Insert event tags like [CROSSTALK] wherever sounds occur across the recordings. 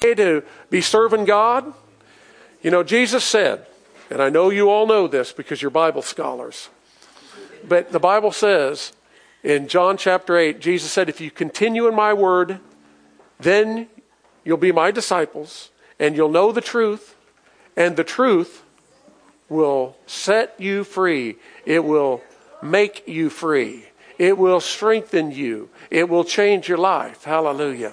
to be serving God? You know, Jesus said, and I know you all know this because you're Bible scholars, but the Bible says in John chapter 8, Jesus said, If you continue in my word, then you'll be my disciples and you'll know the truth, and the truth will set you free. It will make you free. It will strengthen you. It will change your life. Hallelujah.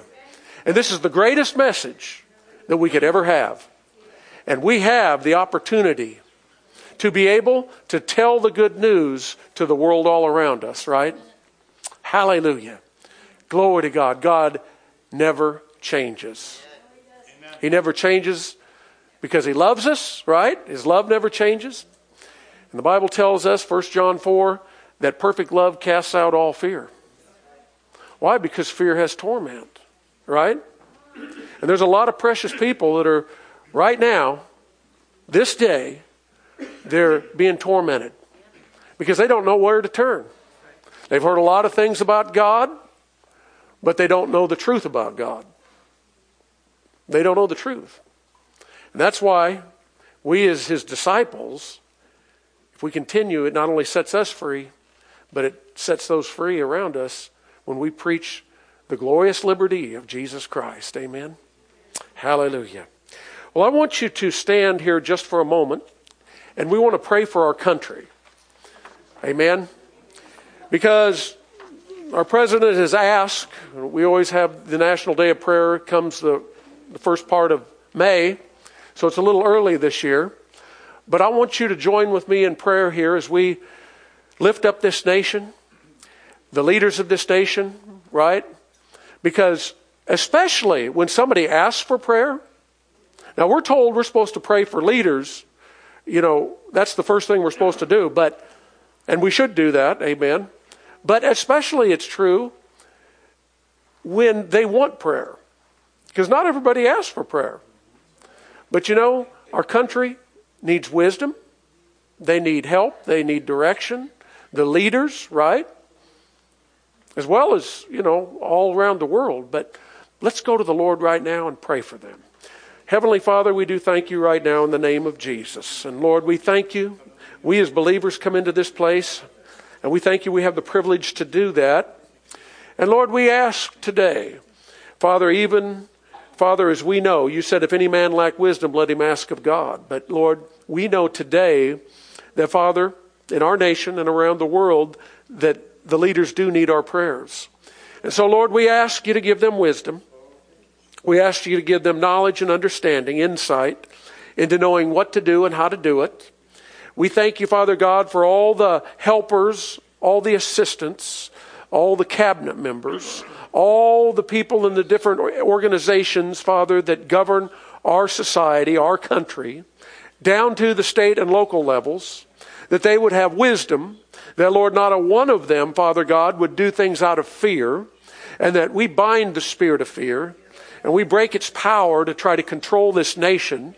And this is the greatest message that we could ever have. And we have the opportunity to be able to tell the good news to the world all around us, right? Hallelujah. Glory to God. God never changes. He never changes because he loves us, right? His love never changes. And the Bible tells us, 1 John 4, that perfect love casts out all fear. Why? Because fear has torment, right? And there's a lot of precious people that are right now, this day, they're being tormented because they don't know where to turn. They've heard a lot of things about God, but they don't know the truth about God. They don't know the truth. And that's why we, as his disciples, if we continue, it not only sets us free, but it sets those free around us when we preach the glorious liberty of Jesus Christ. Amen. Hallelujah. Well, I want you to stand here just for a moment, and we want to pray for our country. Amen. Because our president has asked, we always have the National Day of Prayer, comes the, the first part of May, so it's a little early this year. But I want you to join with me in prayer here as we lift up this nation, the leaders of this nation, right? Because especially when somebody asks for prayer, now we're told we're supposed to pray for leaders. You know, that's the first thing we're supposed to do, but, and we should do that, amen. But especially it's true when they want prayer. Because not everybody asks for prayer. But you know, our country needs wisdom. They need help. They need direction. The leaders, right? As well as, you know, all around the world. But let's go to the Lord right now and pray for them. Heavenly Father, we do thank you right now in the name of Jesus. And Lord, we thank you. We as believers come into this place and we thank you we have the privilege to do that. And Lord, we ask today, Father, even, Father, as we know, you said, if any man lack wisdom, let him ask of God. But Lord, we know today that, Father, in our nation and around the world, that the leaders do need our prayers. And so, Lord, we ask you to give them wisdom. We ask you to give them knowledge and understanding, insight into knowing what to do and how to do it. We thank you, Father God, for all the helpers, all the assistants, all the cabinet members, all the people in the different organizations, Father, that govern our society, our country, down to the state and local levels, that they would have wisdom, that, Lord, not a one of them, Father God, would do things out of fear, and that we bind the spirit of fear, and we break its power to try to control this nation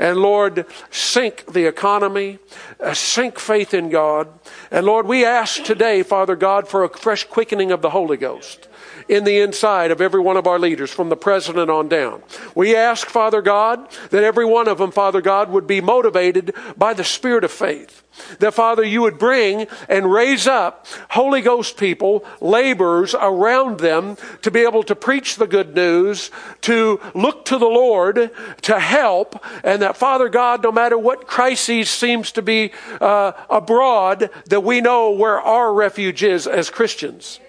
and Lord, sink the economy, uh, sink faith in God. And Lord, we ask today, Father God, for a fresh quickening of the Holy Ghost in the inside of every one of our leaders, from the president on down. We ask, Father God, that every one of them, Father God, would be motivated by the spirit of faith. That, Father, you would bring and raise up Holy Ghost people, laborers around them to be able to preach the good news, to look to the Lord, to help, and that, Father God, no matter what crisis seems to be uh, abroad, that we know where our refuge is as Christians.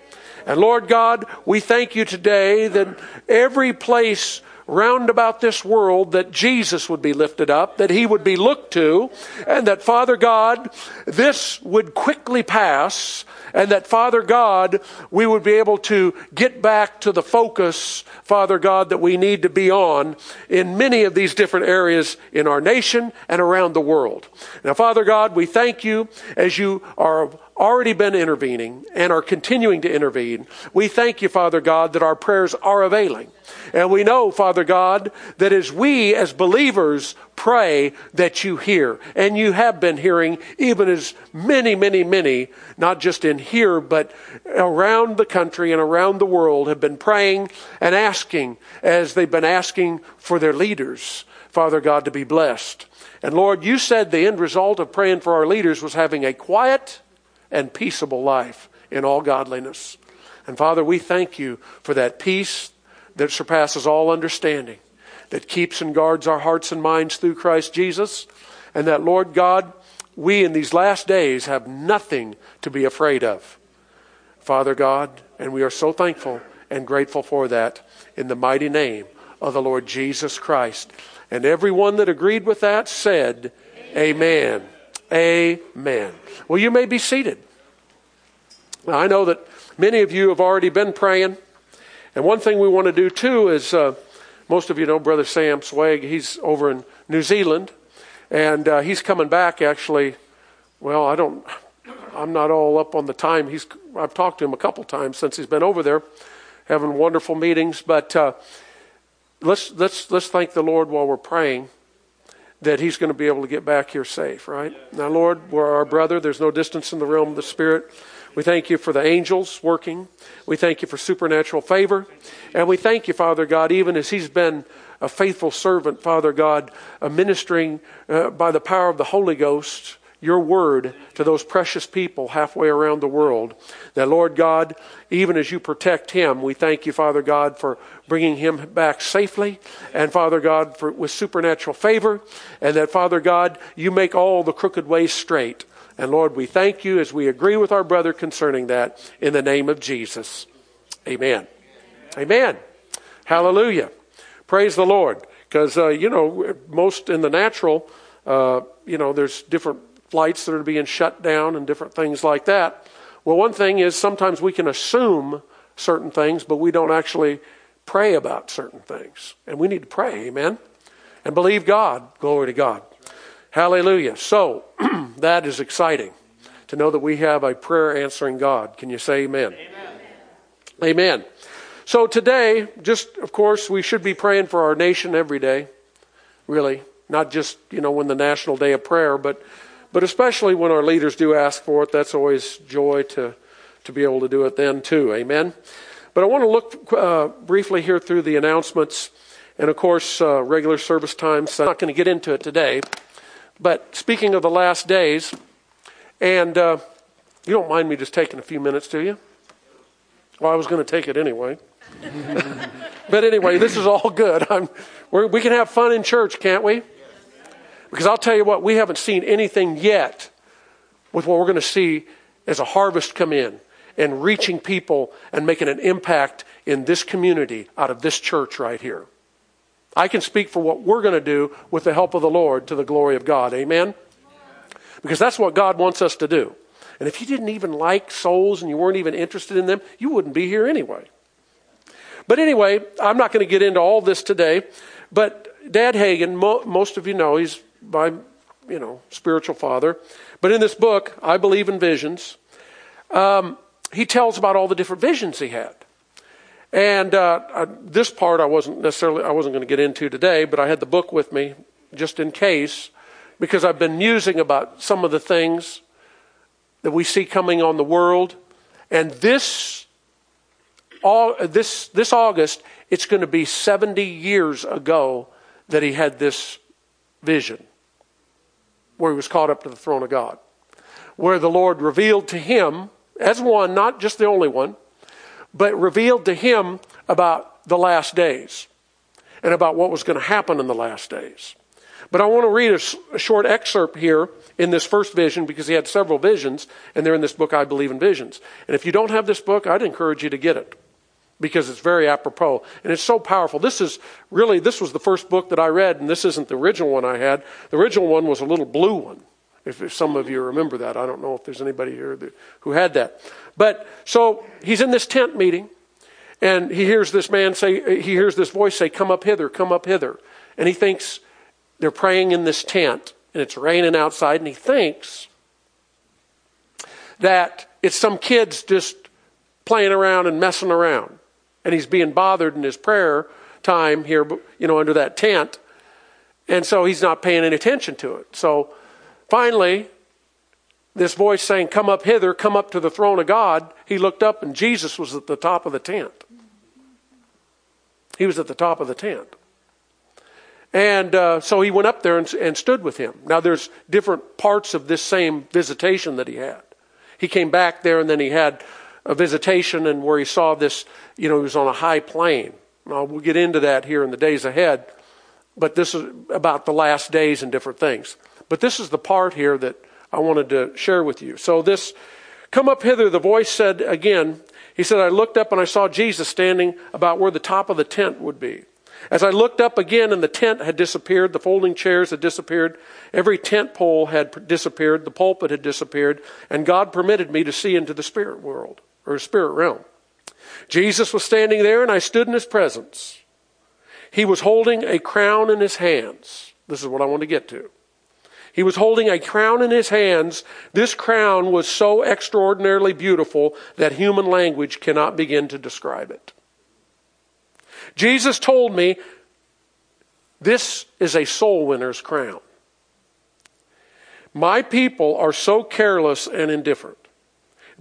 And Lord God, we thank you today that every place round about this world that Jesus would be lifted up, that he would be looked to, and that Father God, this would quickly pass, and that Father God, we would be able to get back to the focus, Father God, that we need to be on in many of these different areas in our nation and around the world. Now, Father God, we thank you as you are already been intervening and are continuing to intervene. We thank you, Father God, that our prayers are availing. And we know, Father God, that as we as believers pray that you hear. And you have been hearing, even as many, many, many, not just in here, but around the country and around the world have been praying and asking as they've been asking for their leaders, Father God, to be blessed. And Lord, you said the end result of praying for our leaders was having a quiet and peaceable life in all godliness. And Father, we thank you for that peace that surpasses all understanding, that keeps and guards our hearts and minds through Christ Jesus, and that, Lord God, we in these last days have nothing to be afraid of. Father God, and we are so thankful and grateful for that in the mighty name of the Lord Jesus Christ. And everyone that agreed with that said, Amen. Amen. Amen. Well, you may be seated. Now, I know that many of you have already been praying. And one thing we want to do too is uh, most of you know Brother Sam Swag. He's over in New Zealand. And uh, he's coming back actually. Well, I don't, I'm not all up on the time. He's, I've talked to him a couple times since he's been over there, having wonderful meetings. But uh, let's, let's, let's thank the Lord while we're praying that he's going to be able to get back here safe, right? Now, Lord, we're our brother. There's no distance in the realm of the Spirit. We thank you for the angels working. We thank you for supernatural favor. And we thank you, Father God, even as he's been a faithful servant, Father God, ministering uh, by the power of the Holy Ghost your word to those precious people halfway around the world. That, Lord God, even as you protect him, we thank you, Father God, for bringing him back safely, and Father God, for, with supernatural favor, and that, Father God, you make all the crooked ways straight. And Lord, we thank you as we agree with our brother concerning that in the name of Jesus. Amen. Amen. Hallelujah. Praise the Lord. Because, uh, you know, most in the natural, uh, you know, there's different flights that are being shut down and different things like that. Well, one thing is sometimes we can assume certain things, but we don't actually pray about certain things. And we need to pray, amen? And believe God. Glory to God. Hallelujah. So, [CLEARS THROAT] that is exciting to know that we have a prayer answering God. Can you say amen? Amen. amen. So, today, just of course, we should be praying for our nation every day, really. Not just, you know, when the National Day of Prayer, but but especially when our leaders do ask for it, that's always joy to, to be able to do it then too. Amen. But I want to look uh, briefly here through the announcements and, of course, uh, regular service times. I'm not going to get into it today. But speaking of the last days, and uh, you don't mind me just taking a few minutes, do you? Well, I was going to take it anyway. [LAUGHS] but anyway, this is all good. we can have fun in church, can't we? Because I'll tell you what, we haven't seen anything yet with what we're going to see as a harvest come in and reaching people and making an impact in this community out of this church right here. I can speak for what we're going to do with the help of the Lord to the glory of God. Amen? Because that's what God wants us to do. And if you didn't even like souls and you weren't even interested in them, you wouldn't be here anyway. But anyway, I'm not going to get into all this today. But Dad Hagin, mo- most of you know, he's by, you know, spiritual father. But in this book, I believe in visions. Um, he tells about all the different visions he had. And uh, I, this part I wasn't necessarily I wasn't going to get into today, but I had the book with me just in case, because I've been musing about some of the things that we see coming on the world. And this all this this August, it's going to be 70 years ago that he had this vision where he was caught up to the throne of God, where the Lord revealed to him, as one, not just the only one, but revealed to him about the last days and about what was going to happen in the last days. But I want to read a, a, short excerpt here in this first vision because he had several visions, and they're in this book, I Believe in Visions. And if you don't have this book, I'd encourage you to get it because it's very apropos and it's so powerful. This is really, this was the first book that I read, and this isn't the original one I had. The original one was a little blue one. If, if some of you remember that, I don't know if there's anybody here that, who had that. But so he's in this tent meeting, and he hears this man say, he hears this voice say, Come up hither, come up hither. And he thinks they're praying in this tent, and it's raining outside, and he thinks that it's some kids just playing around and messing around. And he's being bothered in his prayer time here, you know, under that tent. And so he's not paying any attention to it. So finally, this voice saying, Come up hither, come up to the throne of God, he looked up and Jesus was at the top of the tent. He was at the top of the tent. And uh, so he went up there and, and stood with him. Now, there's different parts of this same visitation that he had. He came back there and then he had a visitation and where he saw this, you know, he was on a high plane. Now, we'll get into that here in the days ahead, but this is about the last days and different things. But this is the part here that I wanted to share with you. So, this, come up hither, the voice said again, he said, I looked up and I saw Jesus standing about where the top of the tent would be. As I looked up again and the tent had disappeared, the folding chairs had disappeared, every tent pole had disappeared, the pulpit had disappeared, and God permitted me to see into the spirit world or spirit realm. Jesus was standing there and I stood in his presence. He was holding a crown in his hands. This is what I want to get to. He was holding a crown in his hands. This crown was so extraordinarily beautiful that human language cannot begin to describe it. Jesus told me this is a soul winner's crown. My people are so careless and indifferent.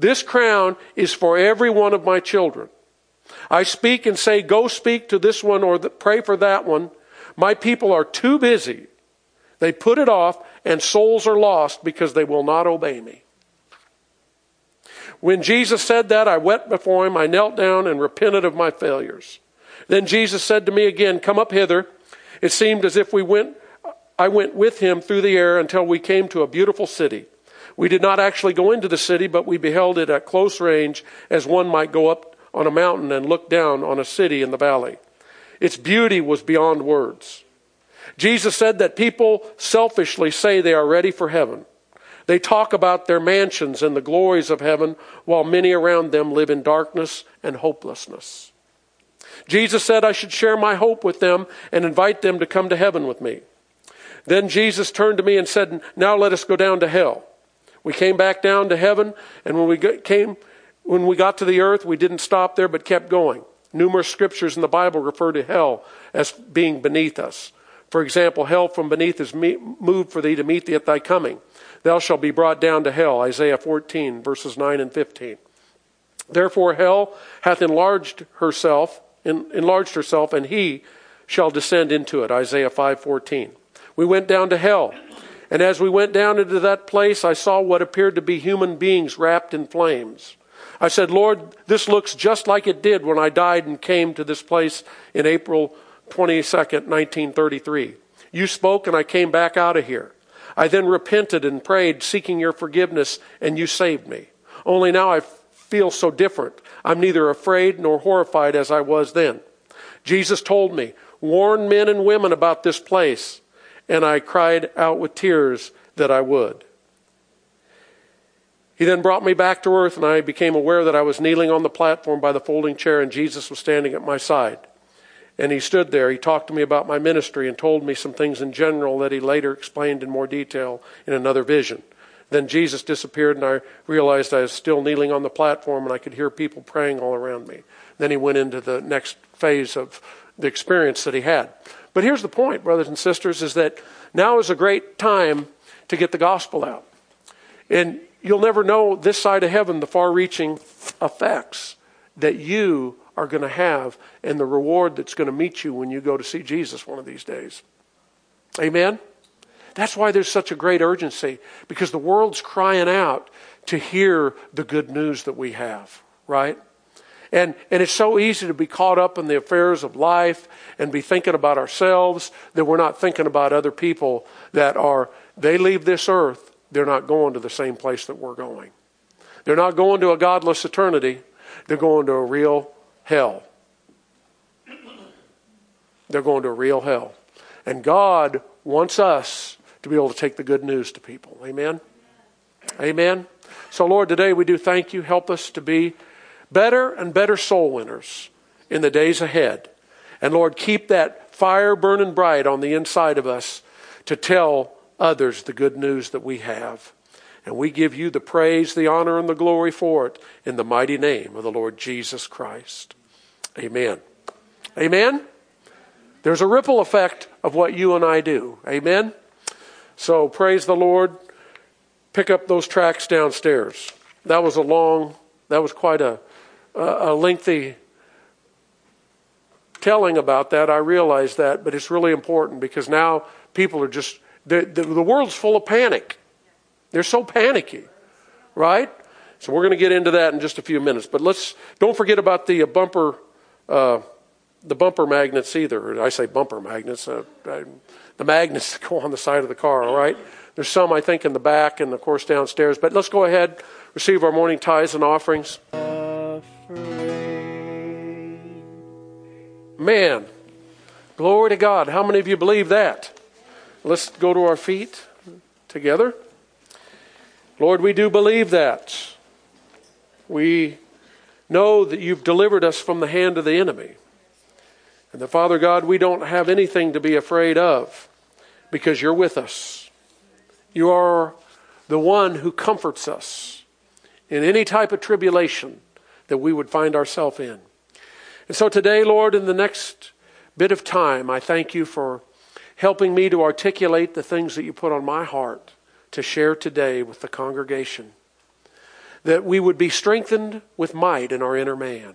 This crown is for every one of my children. I speak and say, Go speak to this one or pray for that one. My people are too busy. They put it off, and souls are lost because they will not obey me. When Jesus said that, I wept before him. I knelt down and repented of my failures. Then Jesus said to me again, Come up hither. It seemed as if we went, I went with him through the air until we came to a beautiful city. We did not actually go into the city, but we beheld it at close range as one might go up on a mountain and look down on a city in the valley. Its beauty was beyond words. Jesus said that people selfishly say they are ready for heaven. They talk about their mansions and the glories of heaven, while many around them live in darkness and hopelessness. Jesus said I should share my hope with them and invite them to come to heaven with me. Then Jesus turned to me and said, Now let us go down to hell. We came back down to heaven, and when we came, when we got to the earth, we didn't stop there but kept going. Numerous scriptures in the Bible refer to hell as being beneath us. For example, hell from beneath is moved for thee to meet thee at thy coming. Thou shalt be brought down to hell. Isaiah 14, verses 9 and 15. Therefore, hell hath enlarged herself enlarged herself, and he shall descend into it. Isaiah 5:14. We went down to hell, and as we went down into that place, I saw what appeared to be human beings wrapped in flames. I said, Lord, this looks just like it did when I died and came to this place in April 22nd, 1933. You spoke, and I came back out of here. I then repented and prayed, seeking your forgiveness, and you saved me. Only now I feel so different. I'm neither afraid nor horrified as I was then. Jesus told me, warn men and women about this place, and I cried out with tears that I would. He then brought me back to earth, and I became aware that I was kneeling on the platform by the folding chair, and Jesus was standing at my side. And he stood there. He talked to me about my ministry and told me some things in general that he later explained in more detail in another vision. Then Jesus disappeared, and I realized I was still kneeling on the platform, and I could hear people praying all around me. Then he went into the next phase of the experience that he had. But here's the point, brothers and sisters, is that now is a great time to get the gospel out. And you'll never know this side of heaven the far reaching effects that you are going to have and the reward that's going to meet you when you go to see Jesus one of these days. Amen? That's why there's such a great urgency, because the world's crying out to hear the good news that we have, right? And, and it's so easy to be caught up in the affairs of life and be thinking about ourselves that we're not thinking about other people that are, they leave this earth, they're not going to the same place that we're going. They're not going to a godless eternity, they're going to a real hell. They're going to a real hell. And God wants us to be able to take the good news to people. Amen? Amen. So, Lord, today we do thank you. Help us to be better and better soul winners in the days ahead. And, Lord, keep that fire burning bright on the inside of us to tell others the good news that we have. And we give you the praise, the honor, and the glory for it in the mighty name of the Lord Jesus Christ. Amen. Amen. There's a ripple effect of what you and I do. Amen. So praise the Lord. Pick up those tracks downstairs. That was a long, that was quite a, a lengthy telling about that. I realize that, but it's really important because now people are just, the, the, the world's full of panic. They're so panicky, right? So we're going to get into that in just a few minutes. But let's don't forget about the uh, bumper, uh, the bumper magnets either. I say bumper magnets, uh, the magnets [LAUGHS] that go on the side of the car. All right. There's some I think in the back and of course downstairs. But let's go ahead receive our morning tithes and offerings. Man, glory to God. How many of you believe that? Let's go to our feet together. Lord, we do believe that. We know that you've delivered us from the hand of the enemy. And the Father God, we don't have anything to be afraid of because you're with us. You are the one who comforts us in any type of tribulation that we would find ourselves in. And so today, Lord, in the next bit of time, I thank you for helping me to articulate the things that you put on my heart to share today with the congregation. That we would be strengthened with might in our inner man.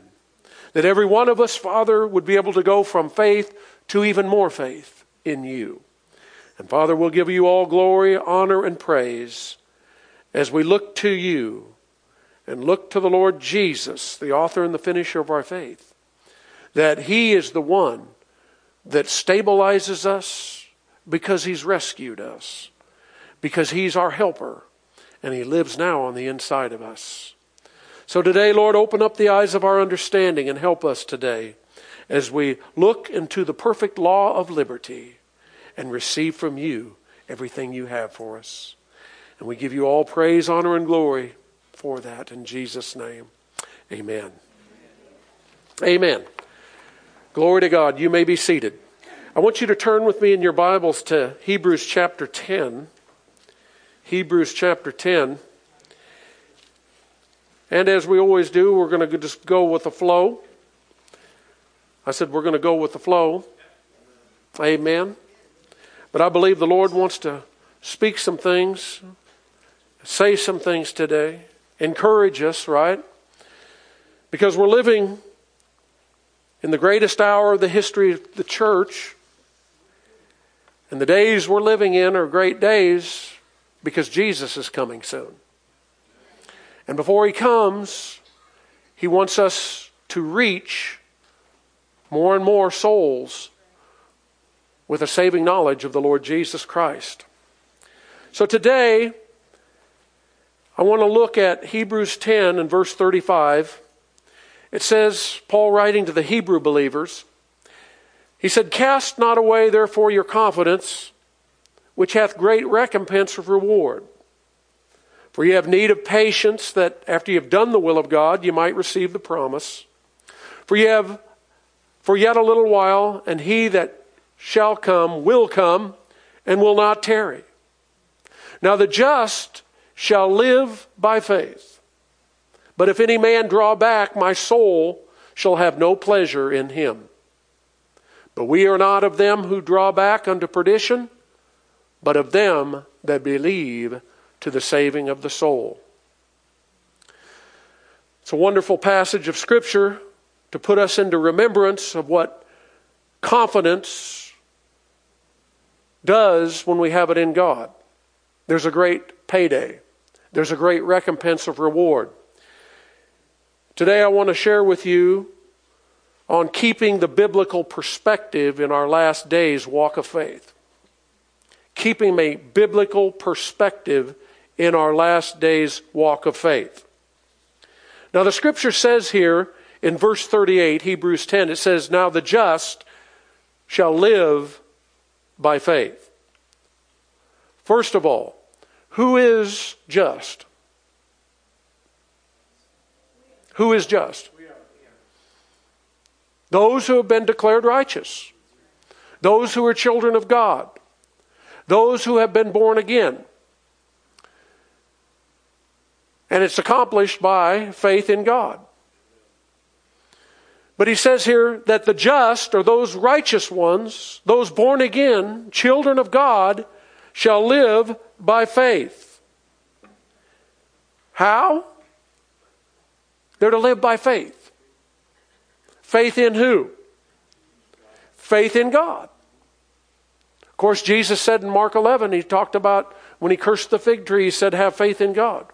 That every one of us, Father, would be able to go from faith to even more faith in you. And Father, we'll give you all glory, honor, and praise as we look to you and look to the Lord Jesus, the author and the finisher of our faith. That He is the one that stabilizes us because He's rescued us because He's our helper and He lives now on the inside of us. So today, Lord, open up the eyes of our understanding and help us today as we look into the perfect law of liberty and receive from you everything you have for us. And we give you all praise, honor, and glory for that in Jesus' name. Amen. Amen. Glory to God. You may be seated. I want you to turn with me in your Bibles to Hebrews chapter 10. Hebrews chapter 10. And as we always do, we're going to just go with the flow. I said we're going to go with the flow. Amen. But I believe the Lord wants to speak some things, say some things today, encourage us, right? Because we're living in the greatest hour of the history of the church. And the days we're living in are great days because Jesus is coming soon. And before he comes, he wants us to reach more and more souls with a saving knowledge of the Lord Jesus Christ. So today, I want to look at Hebrews 10 and verse 35. It says, Paul writing to the Hebrew believers, he said, Cast not away, therefore, your confidence which hath great recompense of reward. For you have need of patience, that after you have done the will of God, you might receive the promise. For you have for yet a little while, and he that shall come will come, and will not tarry. Now the just shall live by faith. But if any man draw back, my soul shall have no pleasure in him. But we are not of them who draw back unto perdition, but of them that believe to the saving of the soul. It's a wonderful passage of Scripture to put us into remembrance of what confidence does when we have it in God. There's a great payday, there's a great recompense of reward. Today, I want to share with you on keeping the biblical perspective in our last days walk of faith keeping a biblical perspective in our last days walk of faith. Now, the scripture says here in verse 38, Hebrews 10, it says, Now the just shall live by faith. First of all, who is just? Who is just? Those who have been declared righteous, those who are children of God those who have been born again. And it's accomplished by faith in God. But he says here that the just, or those righteous ones, those born again, children of God, shall live by faith. How? They're to live by faith. Faith in who? Faith in God. Of course, Jesus said in Mark 11, he talked about when he cursed the fig tree, he said, Have faith in God.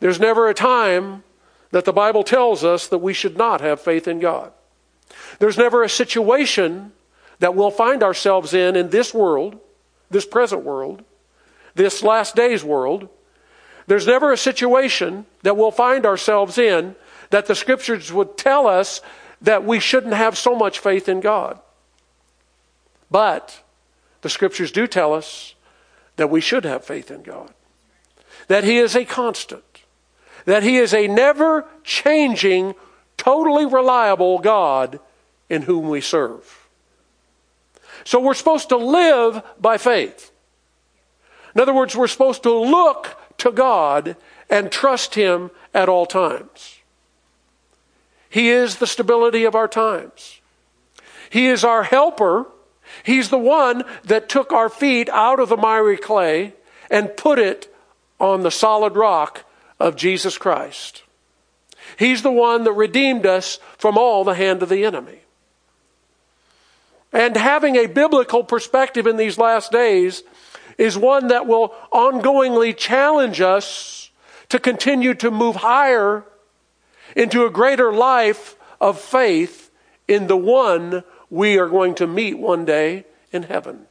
There's never a time that the Bible tells us that we should not have faith in God. There's never a situation that we'll find ourselves in in this world, this present world, this last days world. There's never a situation that we'll find ourselves in that the scriptures would tell us that we shouldn't have so much faith in God. But the scriptures do tell us that we should have faith in God, that He is a constant, that He is a never changing, totally reliable God in whom we serve. So we're supposed to live by faith. In other words, we're supposed to look to God and trust Him at all times. He is the stability of our times. He is our helper. He's the one that took our feet out of the miry clay and put it on the solid rock of Jesus Christ. He's the one that redeemed us from all the hand of the enemy. And having a biblical perspective in these last days is one that will ongoingly challenge us to continue to move higher into a greater life of faith in the one we are going to meet one day in heaven.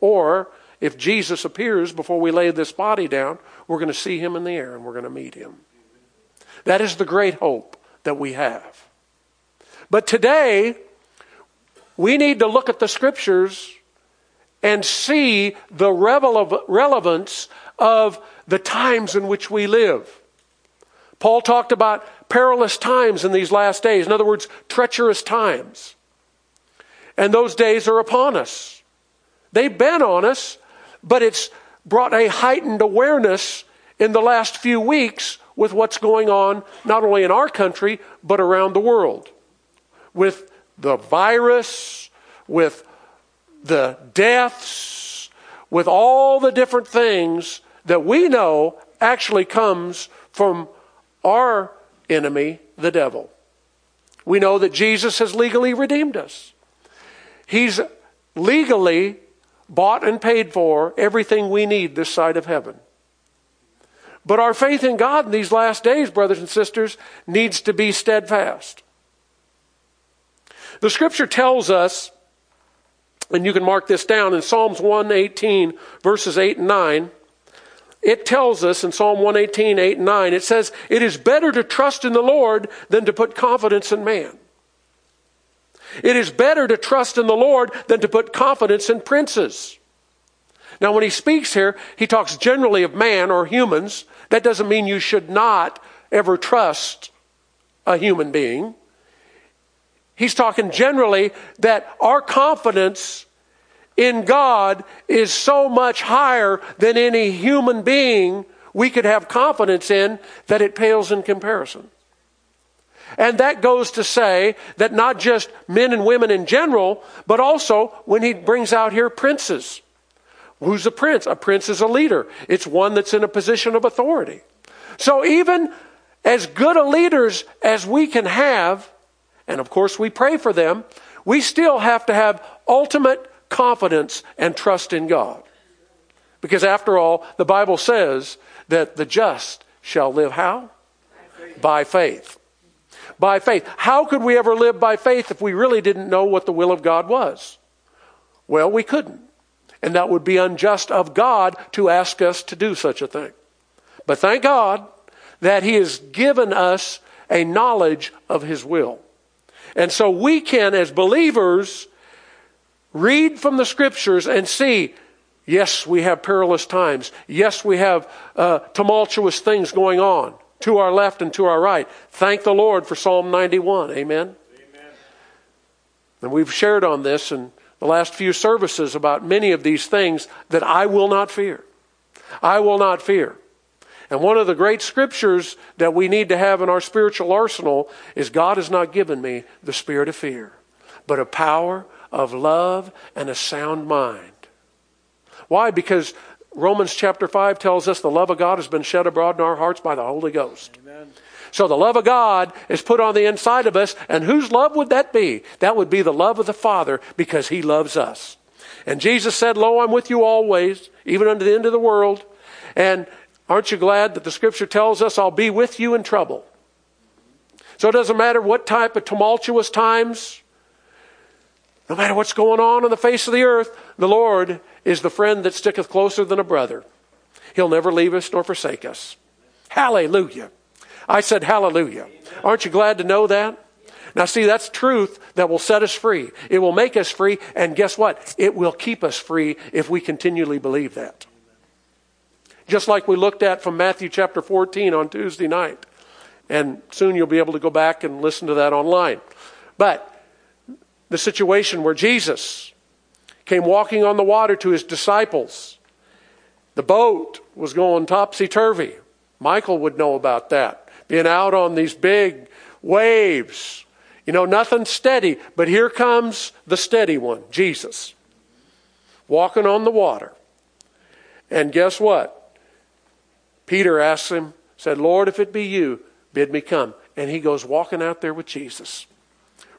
Or if Jesus appears before we lay this body down, we're going to see him in the air and we're going to meet him. That is the great hope that we have. But today, we need to look at the scriptures and see the relevance of the times in which we live. Paul talked about perilous times in these last days. In other words, treacherous times. And those days are upon us. They've been on us, but it's brought a heightened awareness in the last few weeks with what's going on not only in our country, but around the world. With the virus, with the deaths, with all the different things that we know actually comes from our enemy, the devil. We know that Jesus has legally redeemed us. He's legally bought and paid for everything we need this side of heaven. But our faith in God in these last days, brothers and sisters, needs to be steadfast. The scripture tells us, and you can mark this down in Psalms 118, verses 8 and 9 it tells us in Psalm 118, 8 and 9, it says, It is better to trust in the Lord than to put confidence in man. It is better to trust in the Lord than to put confidence in princes. Now, when he speaks here, he talks generally of man or humans. That doesn't mean you should not ever trust a human being. He's talking generally that our confidence in God is so much higher than any human being we could have confidence in that it pales in comparison. And that goes to say that not just men and women in general, but also when he brings out here princes. Who's a prince? A prince is a leader, it's one that's in a position of authority. So even as good a leaders as we can have, and of course we pray for them, we still have to have ultimate confidence and trust in God. Because after all, the Bible says that the just shall live how? By faith. By faith. How could we ever live by faith if we really didn't know what the will of God was? Well, we couldn't. And that would be unjust of God to ask us to do such a thing. But thank God that He has given us a knowledge of His will. And so we can, as believers, Read from the scriptures and see yes, we have perilous times. Yes, we have uh, tumultuous things going on to our left and to our right. Thank the Lord for Psalm 91. Amen. Amen. And we've shared on this in the last few services about many of these things that I will not fear. I will not fear. And one of the great scriptures that we need to have in our spiritual arsenal is God has not given me the spirit of fear, but a power, of love, and a sound mind. Why? Because Romans chapter 5 tells us the love of God has been shed abroad in our hearts by the Holy Ghost. Amen. So the love of God is put on the inside of us, and whose love would that be? That would be the love of the Father because He loves us. And Jesus said, Lo, I'm with you always, even unto the end of the world. And Aren't you glad that the scripture tells us, I'll be with you in trouble? So it doesn't matter what type of tumultuous times, no matter what's going on on the face of the earth, the Lord is the friend that sticketh closer than a brother. He'll never leave us nor forsake us. Hallelujah. I said hallelujah. Aren't you glad to know that? Now, see, that's truth that will set us free. It will make us free, and guess what? It will keep us free if we continually believe that just like we looked at from Matthew chapter 14 on Tuesday night. And soon you'll be able to go back and listen to that online. But the situation where Jesus came walking on the water to his disciples, the boat was going topsy turvy. Michael would know about that. Being out on these big waves. You know, nothing steady. But here comes the steady one, Jesus, walking on the water. And guess what? Peter asks him, said, Lord, if it be you, bid me come. And he goes walking out there with Jesus.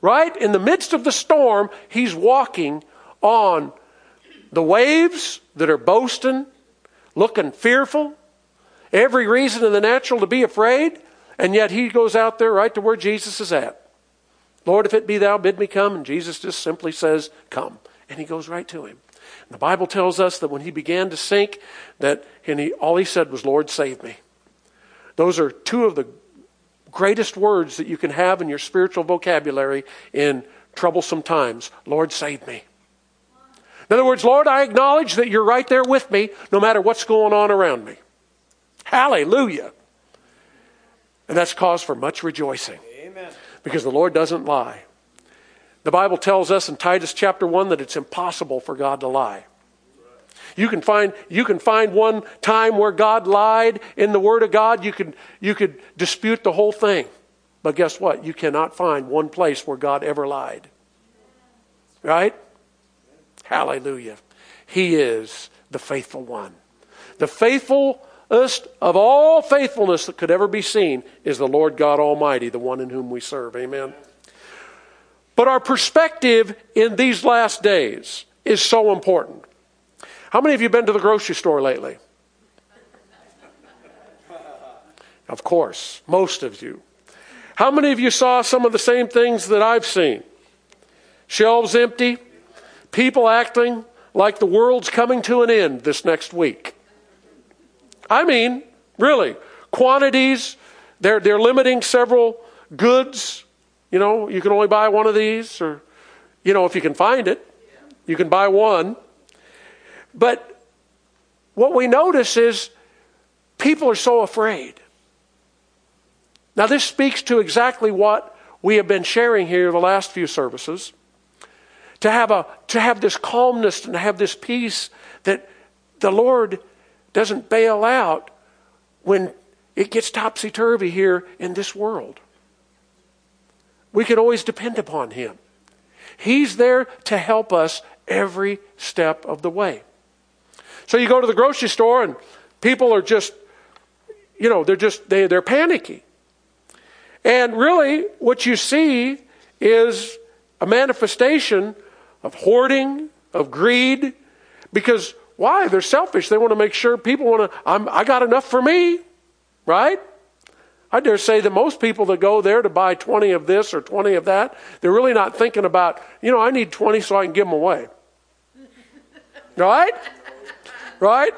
Right? In the midst of the storm, he's walking on the waves that are boasting, looking fearful, every reason in the natural to be afraid, and yet he goes out there right to where Jesus is at. Lord, if it be thou, bid me come. And Jesus just simply says, Come. And he goes right to him. The Bible tells us that when he began to sink, that and he, all he said was, Lord, save me. Those are two of the greatest words that you can have in your spiritual vocabulary in troublesome times. Lord, save me. In other words, Lord, I acknowledge that you're right there with me no matter what's going on around me. Hallelujah. And that's cause for much rejoicing. Amen. Because the Lord doesn't lie. The Bible tells us in Titus chapter 1 that it's impossible for God to lie. You can find, you can find one time where God lied in the Word of God. You could, you could dispute the whole thing. But guess what? You cannot find one place where God ever lied. Right? Hallelujah. He is the faithful one. The faithfulest of all faithfulness that could ever be seen is the Lord God Almighty, the one in whom we serve. Amen. But our perspective in these last days is so important. How many of you been to the grocery store lately? Of course, most of you. How many of you saw some of the same things that I've seen? Shelves empty, people acting like the world's coming to an end this next week. I mean, really, quantities, they're, they're limiting several goods you know, you can only buy one of these, or, you know, if you can find it, you can buy one. But what we notice is people are so afraid. Now, this speaks to exactly what we have been sharing here the last few services. To have, a, to have this calmness and have this peace that the Lord doesn't bail out when it gets topsy turvy here in this world. We can always depend upon Him. He's there to help us every step of the way. So you go to the grocery store and people are just, you know, they're just, they, they're panicky. And really, what you see is a manifestation of hoarding, of greed, because why? They're selfish. They want to make sure people want to, I'm, I got enough for me, right? I dare say that most people that go there to buy 20 of this or 20 of that, they're really not thinking about, you know, I need 20 so I can give them away. [LAUGHS] Right? Right?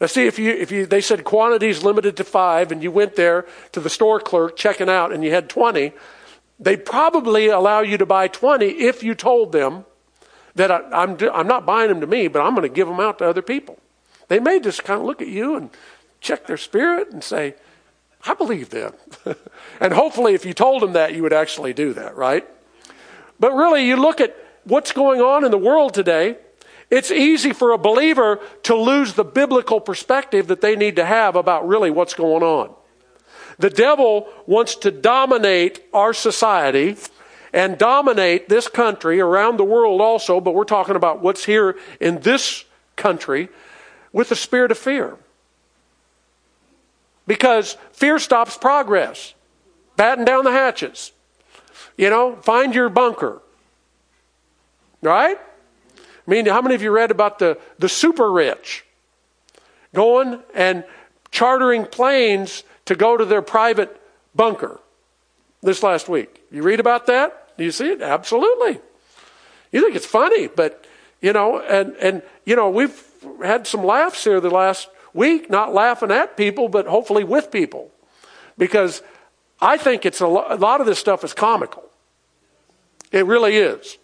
Now, see, if you, if you, they said quantities limited to five, and you went there to the store clerk checking out and you had 20, they'd probably allow you to buy 20 if you told them that I, I'm, I'm not buying them to me, but I'm going to give them out to other people. They may just kind of look at you and check their spirit and say, I believe them. [LAUGHS] and hopefully, if you told them that, you would actually do that, right? But really, you look at what's going on in the world today, it's easy for a believer to lose the biblical perspective that they need to have about really what's going on. The devil wants to dominate our society and dominate this country around the world also, but we're talking about what's here in this country with the spirit of fear. Because fear stops progress. Batten down the hatches. You know, find your bunker. Right? I mean, how many of you read about the, the super rich going and chartering planes to go to their private bunker this last week? You read about that? Do you see it? Absolutely. You think it's funny, but you know, and and you know, we've had some laughs here the last week, not laughing at people, but hopefully with people. Because I think it's a, lo- a lot of this stuff is comical. It really is.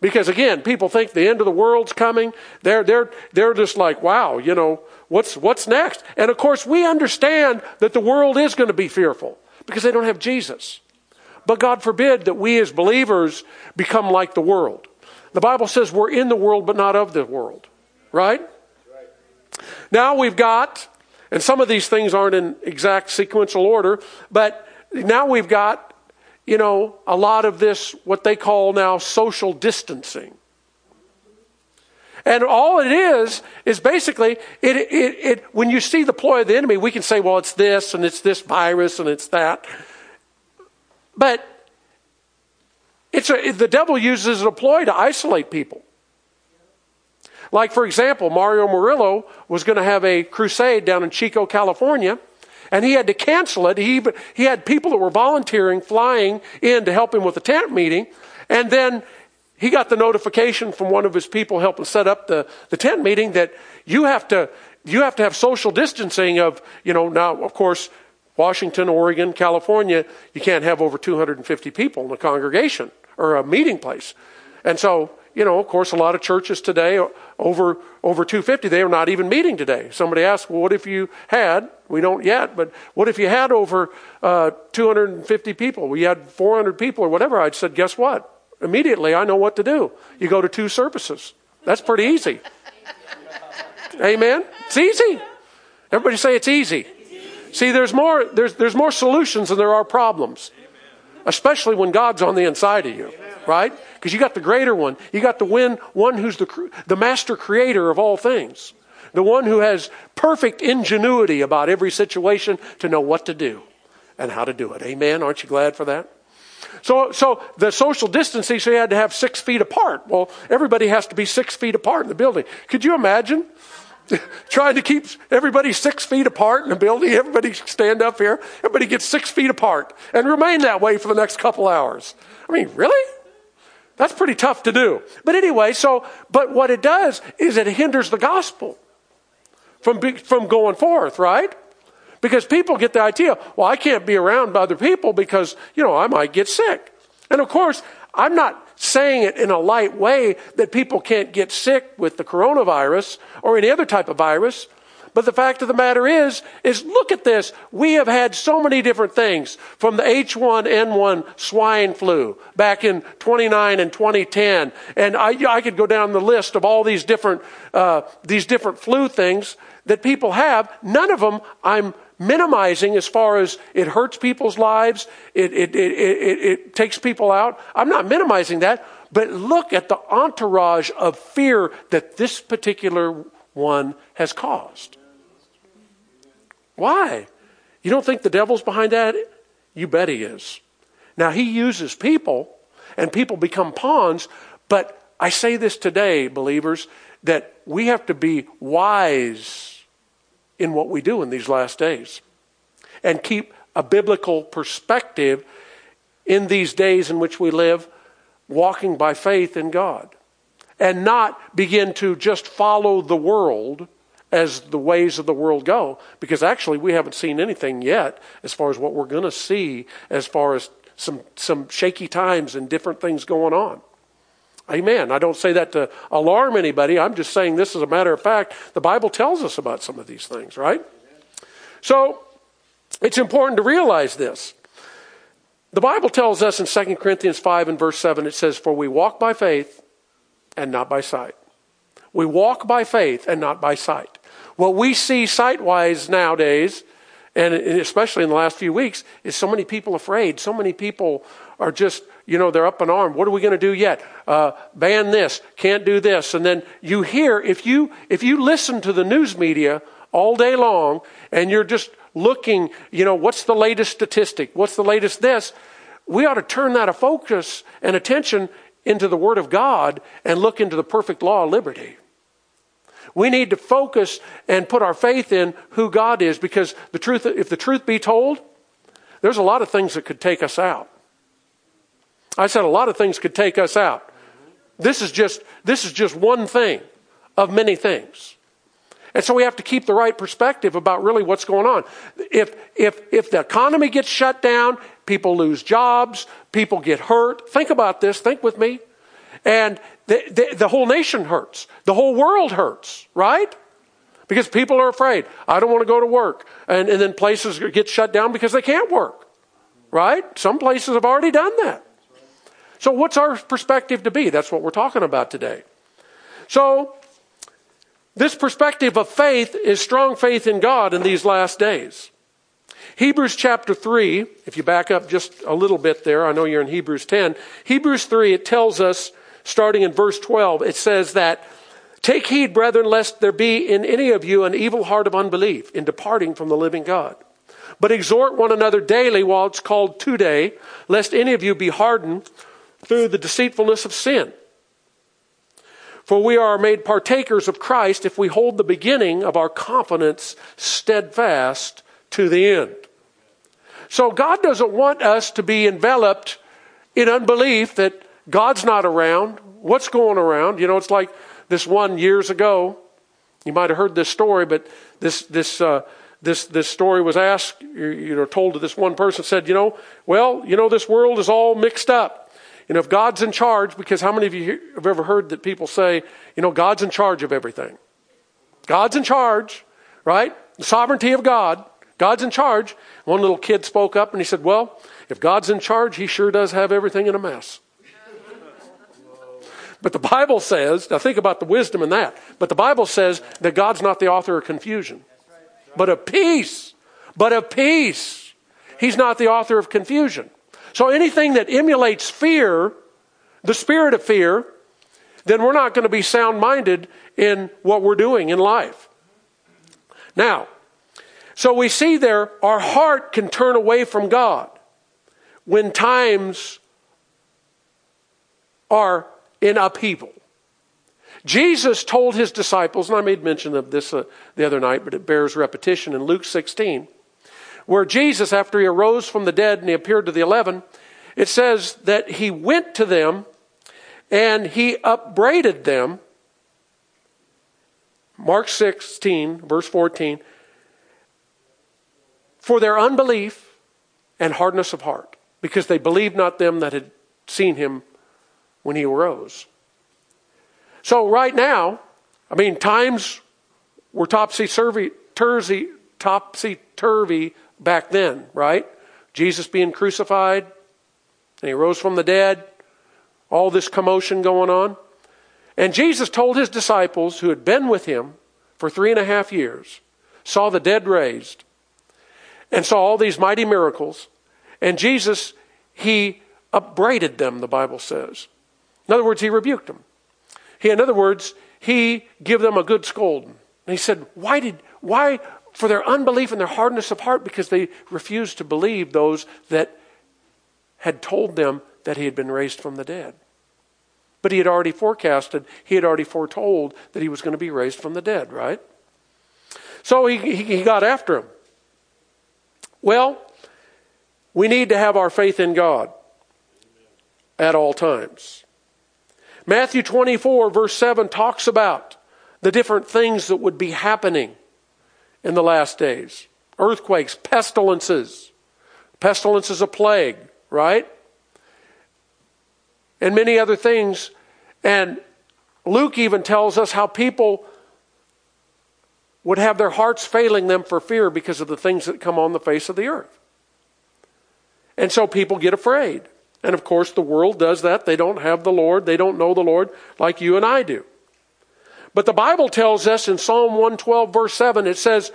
Because again, people think the end of the world's coming. They're, they're, they're just like, wow, you know, what's, what's next? And of course, we understand that the world is going to be fearful because they don't have Jesus. But God forbid that we as believers become like the world. The Bible says we're in the world, but not of the world. Right? Now we've got, and some of these things aren't in exact sequential order, but now we've got, you know, a lot of this, what they call now social distancing. And all it is, is basically, it, it, it, when you see the ploy of the enemy, we can say, well, it's this, and it's this virus, and it's that. But it's a, the devil uses a ploy to isolate people. Like, for example, Mario Murillo was going to have a crusade down in Chico, California, and he had to cancel it. He, he had people that were volunteering, flying in to help him with the tent meeting, and then he got the notification from one of his people helping set up the, the tent meeting that you have to you have to have social distancing of you know now of course Washington, Oregon, California, you can't have over 250 people in a congregation or a meeting place. And so you know, of course, a lot of churches today over over 250, they are not even meeting today. Somebody asked, "Well, what if you had? We don't yet, but what if you had over uh, 250 people? We had 400 people or whatever." I said, "Guess what? Immediately, I know what to do. You go to two services. That's pretty easy. Amen. It's easy. Everybody say it's easy. See, there's more there's there's more solutions than there are problems, especially when God's on the inside of you, right?" Because you got the greater one. You got the win, one who's the, the master creator of all things. The one who has perfect ingenuity about every situation to know what to do and how to do it. Amen. Aren't you glad for that? So, so the social distancing, so you had to have six feet apart. Well, everybody has to be six feet apart in the building. Could you imagine? [LAUGHS] trying to keep everybody six feet apart in the building. Everybody stand up here. Everybody gets six feet apart and remain that way for the next couple hours. I mean, really? That's pretty tough to do. But anyway, so, but what it does is it hinders the gospel from, be, from going forth, right? Because people get the idea, well, I can't be around other people because, you know, I might get sick. And of course, I'm not saying it in a light way that people can't get sick with the coronavirus or any other type of virus. But the fact of the matter is, is look at this. We have had so many different things from the H1N1 swine flu back in 29 and 2010. And I, I could go down the list of all these different, uh, these different flu things that people have. None of them I'm minimizing as far as it hurts people's lives. It, it, it, it, it takes people out. I'm not minimizing that. But look at the entourage of fear that this particular one has caused. Why? You don't think the devil's behind that? You bet he is. Now, he uses people, and people become pawns, but I say this today, believers, that we have to be wise in what we do in these last days and keep a biblical perspective in these days in which we live, walking by faith in God, and not begin to just follow the world as the ways of the world go, because actually we haven't seen anything yet as far as what we're going to see as far as some, some shaky times and different things going on. Amen. I don't say that to alarm anybody. I'm just saying this as a matter of fact. The Bible tells us about some of these things, right? So it's important to realize this. The Bible tells us in 2 Corinthians 5 and verse 7, it says, For we walk by faith and not by sight. We walk by faith and not by sight. What we see sight wise nowadays, and especially in the last few weeks, is so many people afraid. So many people are just, you know, they're up in arms. What are we going to do yet? Uh, ban this, can't do this. And then you hear, if you, if you listen to the news media all day long and you're just looking, you know, what's the latest statistic? What's the latest this? We ought to turn that a focus and attention into the Word of God and look into the perfect law of liberty. We need to focus and put our faith in who God is because the truth, if the truth be told, there's a lot of things that could take us out. I said a lot of things could take us out. This is just, this is just one thing of many things. And so we have to keep the right perspective about really what's going on. If, if, if the economy gets shut down, people lose jobs, people get hurt. Think about this, think with me. And the, the, the whole nation hurts. The whole world hurts, right? Because people are afraid. I don't want to go to work. And, and then places get shut down because they can't work, right? Some places have already done that. So, what's our perspective to be? That's what we're talking about today. So, this perspective of faith is strong faith in God in these last days. Hebrews chapter 3, if you back up just a little bit there, I know you're in Hebrews 10. Hebrews 3, it tells us, starting in verse 12, it says that, Take heed, brethren, lest there be in any of you an evil heart of unbelief in departing from the living God. But exhort one another daily while it's called today, lest any of you be hardened through the deceitfulness of sin. For we are made partakers of Christ if we hold the beginning of our confidence steadfast to the end. So God doesn't want us to be enveloped in unbelief that God's not around. What's going around? You know, it's like this one years ago. You might have heard this story, but this this uh, this this story was asked, you know, told to this one person said, you know, well, you know, this world is all mixed up. You know, if God's in charge, because how many of you have ever heard that people say, you know, God's in charge of everything? God's in charge, right? The sovereignty of God. God's in charge. One little kid spoke up and he said, Well, if God's in charge, he sure does have everything in a mess. But the Bible says, now think about the wisdom in that. But the Bible says that God's not the author of confusion, but of peace. But of peace. He's not the author of confusion. So anything that emulates fear, the spirit of fear, then we're not going to be sound minded in what we're doing in life. Now, so we see there, our heart can turn away from God when times are in upheaval. Jesus told his disciples, and I made mention of this uh, the other night, but it bears repetition in Luke 16, where Jesus, after he arose from the dead and he appeared to the eleven, it says that he went to them and he upbraided them. Mark 16, verse 14 for their unbelief and hardness of heart, because they believed not them that had seen him when he arose. So, right now, I mean, times were topsy turvy, topsy turvy back then, right? Jesus being crucified, and he rose from the dead, all this commotion going on. And Jesus told his disciples who had been with him for three and a half years, saw the dead raised, and saw all these mighty miracles. And Jesus, he upbraided them, the Bible says. In other words, he rebuked them. He, in other words, he gave them a good scolding. And he said, Why did, why, for their unbelief and their hardness of heart, because they refused to believe those that had told them that he had been raised from the dead. But he had already forecasted, he had already foretold that he was going to be raised from the dead, right? So he, he, he got after him. Well, we need to have our faith in God at all times. Matthew 24, verse 7, talks about the different things that would be happening in the last days earthquakes, pestilences. Pestilence is a plague, right? And many other things. And Luke even tells us how people would have their hearts failing them for fear because of the things that come on the face of the earth. And so people get afraid. And of course, the world does that. They don't have the Lord, they don't know the Lord like you and I do. But the Bible tells us in Psalm 112, verse 7, it says,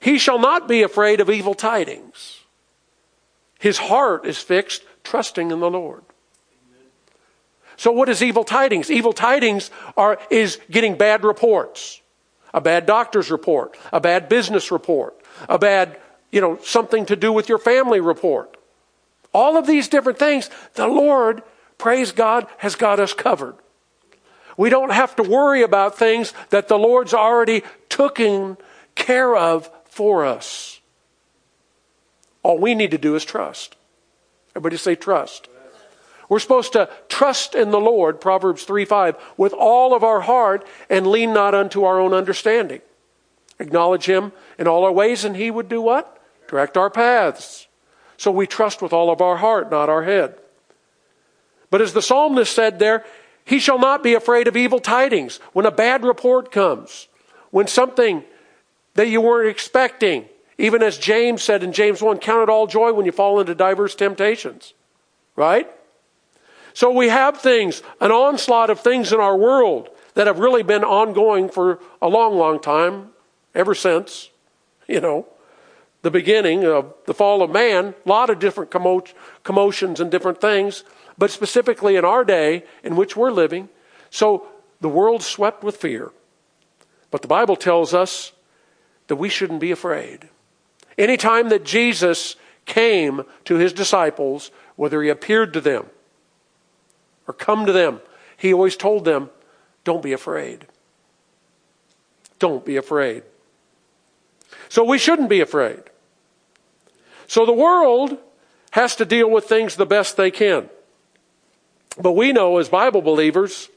He shall not be afraid of evil tidings. His heart is fixed, trusting in the Lord. So what is evil tidings? Evil tidings are, is getting bad reports. A bad doctor's report, a bad business report, a bad, you know, something to do with your family report. All of these different things, the Lord, praise God, has got us covered. We don't have to worry about things that the Lord's already taken care of for us. All we need to do is trust. Everybody say trust. We're supposed to trust in the Lord, Proverbs 3 5, with all of our heart and lean not unto our own understanding. Acknowledge Him in all our ways, and He would do what? Direct our paths. So we trust with all of our heart, not our head. But as the psalmist said there, he shall not be afraid of evil tidings when a bad report comes, when something that you weren't expecting, even as James said in James 1, count it all joy when you fall into diverse temptations. Right? So we have things, an onslaught of things in our world that have really been ongoing for a long, long time, ever since, you know the beginning of the fall of man, a lot of different commo- commotions and different things, but specifically in our day in which we're living. So the world swept with fear. But the Bible tells us that we shouldn't be afraid. Anytime that Jesus came to his disciples, whether he appeared to them or come to them, he always told them, Don't be afraid. Don't be afraid. So we shouldn't be afraid. So the world has to deal with things the best they can. But we know as Bible believers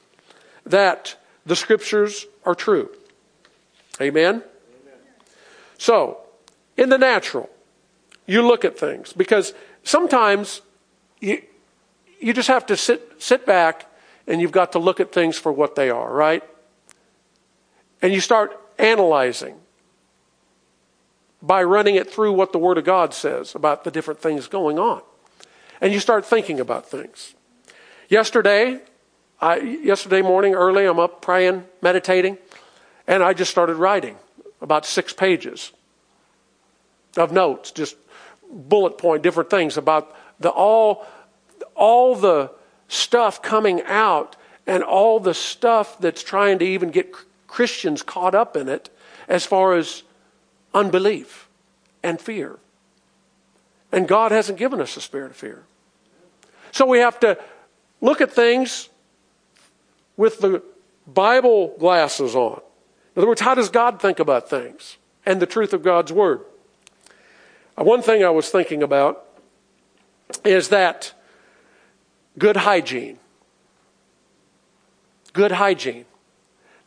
that the scriptures are true. Amen? Amen? So, in the natural, you look at things because sometimes you, you just have to sit, sit back and you've got to look at things for what they are, right? And you start analyzing by running it through what the Word of God says about the different things going on. And you start thinking about things. Yesterday, I, yesterday morning early, I'm up praying, meditating, and I just started writing about six pages of notes, just bullet point, different things about the all, all the stuff coming out and all the stuff that's trying to even get Christians caught up in it as far as unbelief and fear. And God hasn't given us a spirit of fear. So we have to look at things with the Bible glasses on. In other words, how does God think about things and the truth of God's Word? Uh, one thing I was thinking about is that good hygiene. Good hygiene.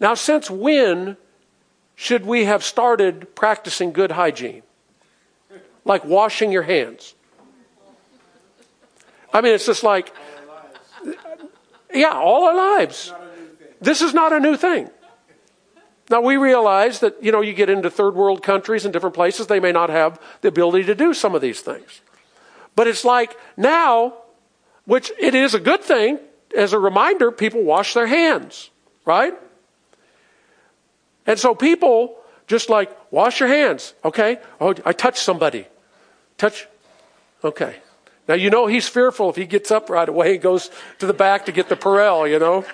Now, since when should we have started practicing good hygiene? Like washing your hands. I mean, it's just like, yeah, all our lives. This is not a new thing. Now, we realize that, you know, you get into third world countries and different places, they may not have the ability to do some of these things. But it's like now, which it is a good thing, as a reminder, people wash their hands, right? And so people just like, wash your hands, okay? Oh, I touched somebody. Touch, okay. Now you know he's fearful if he gets up right away and goes to the back to get the Purell, you know?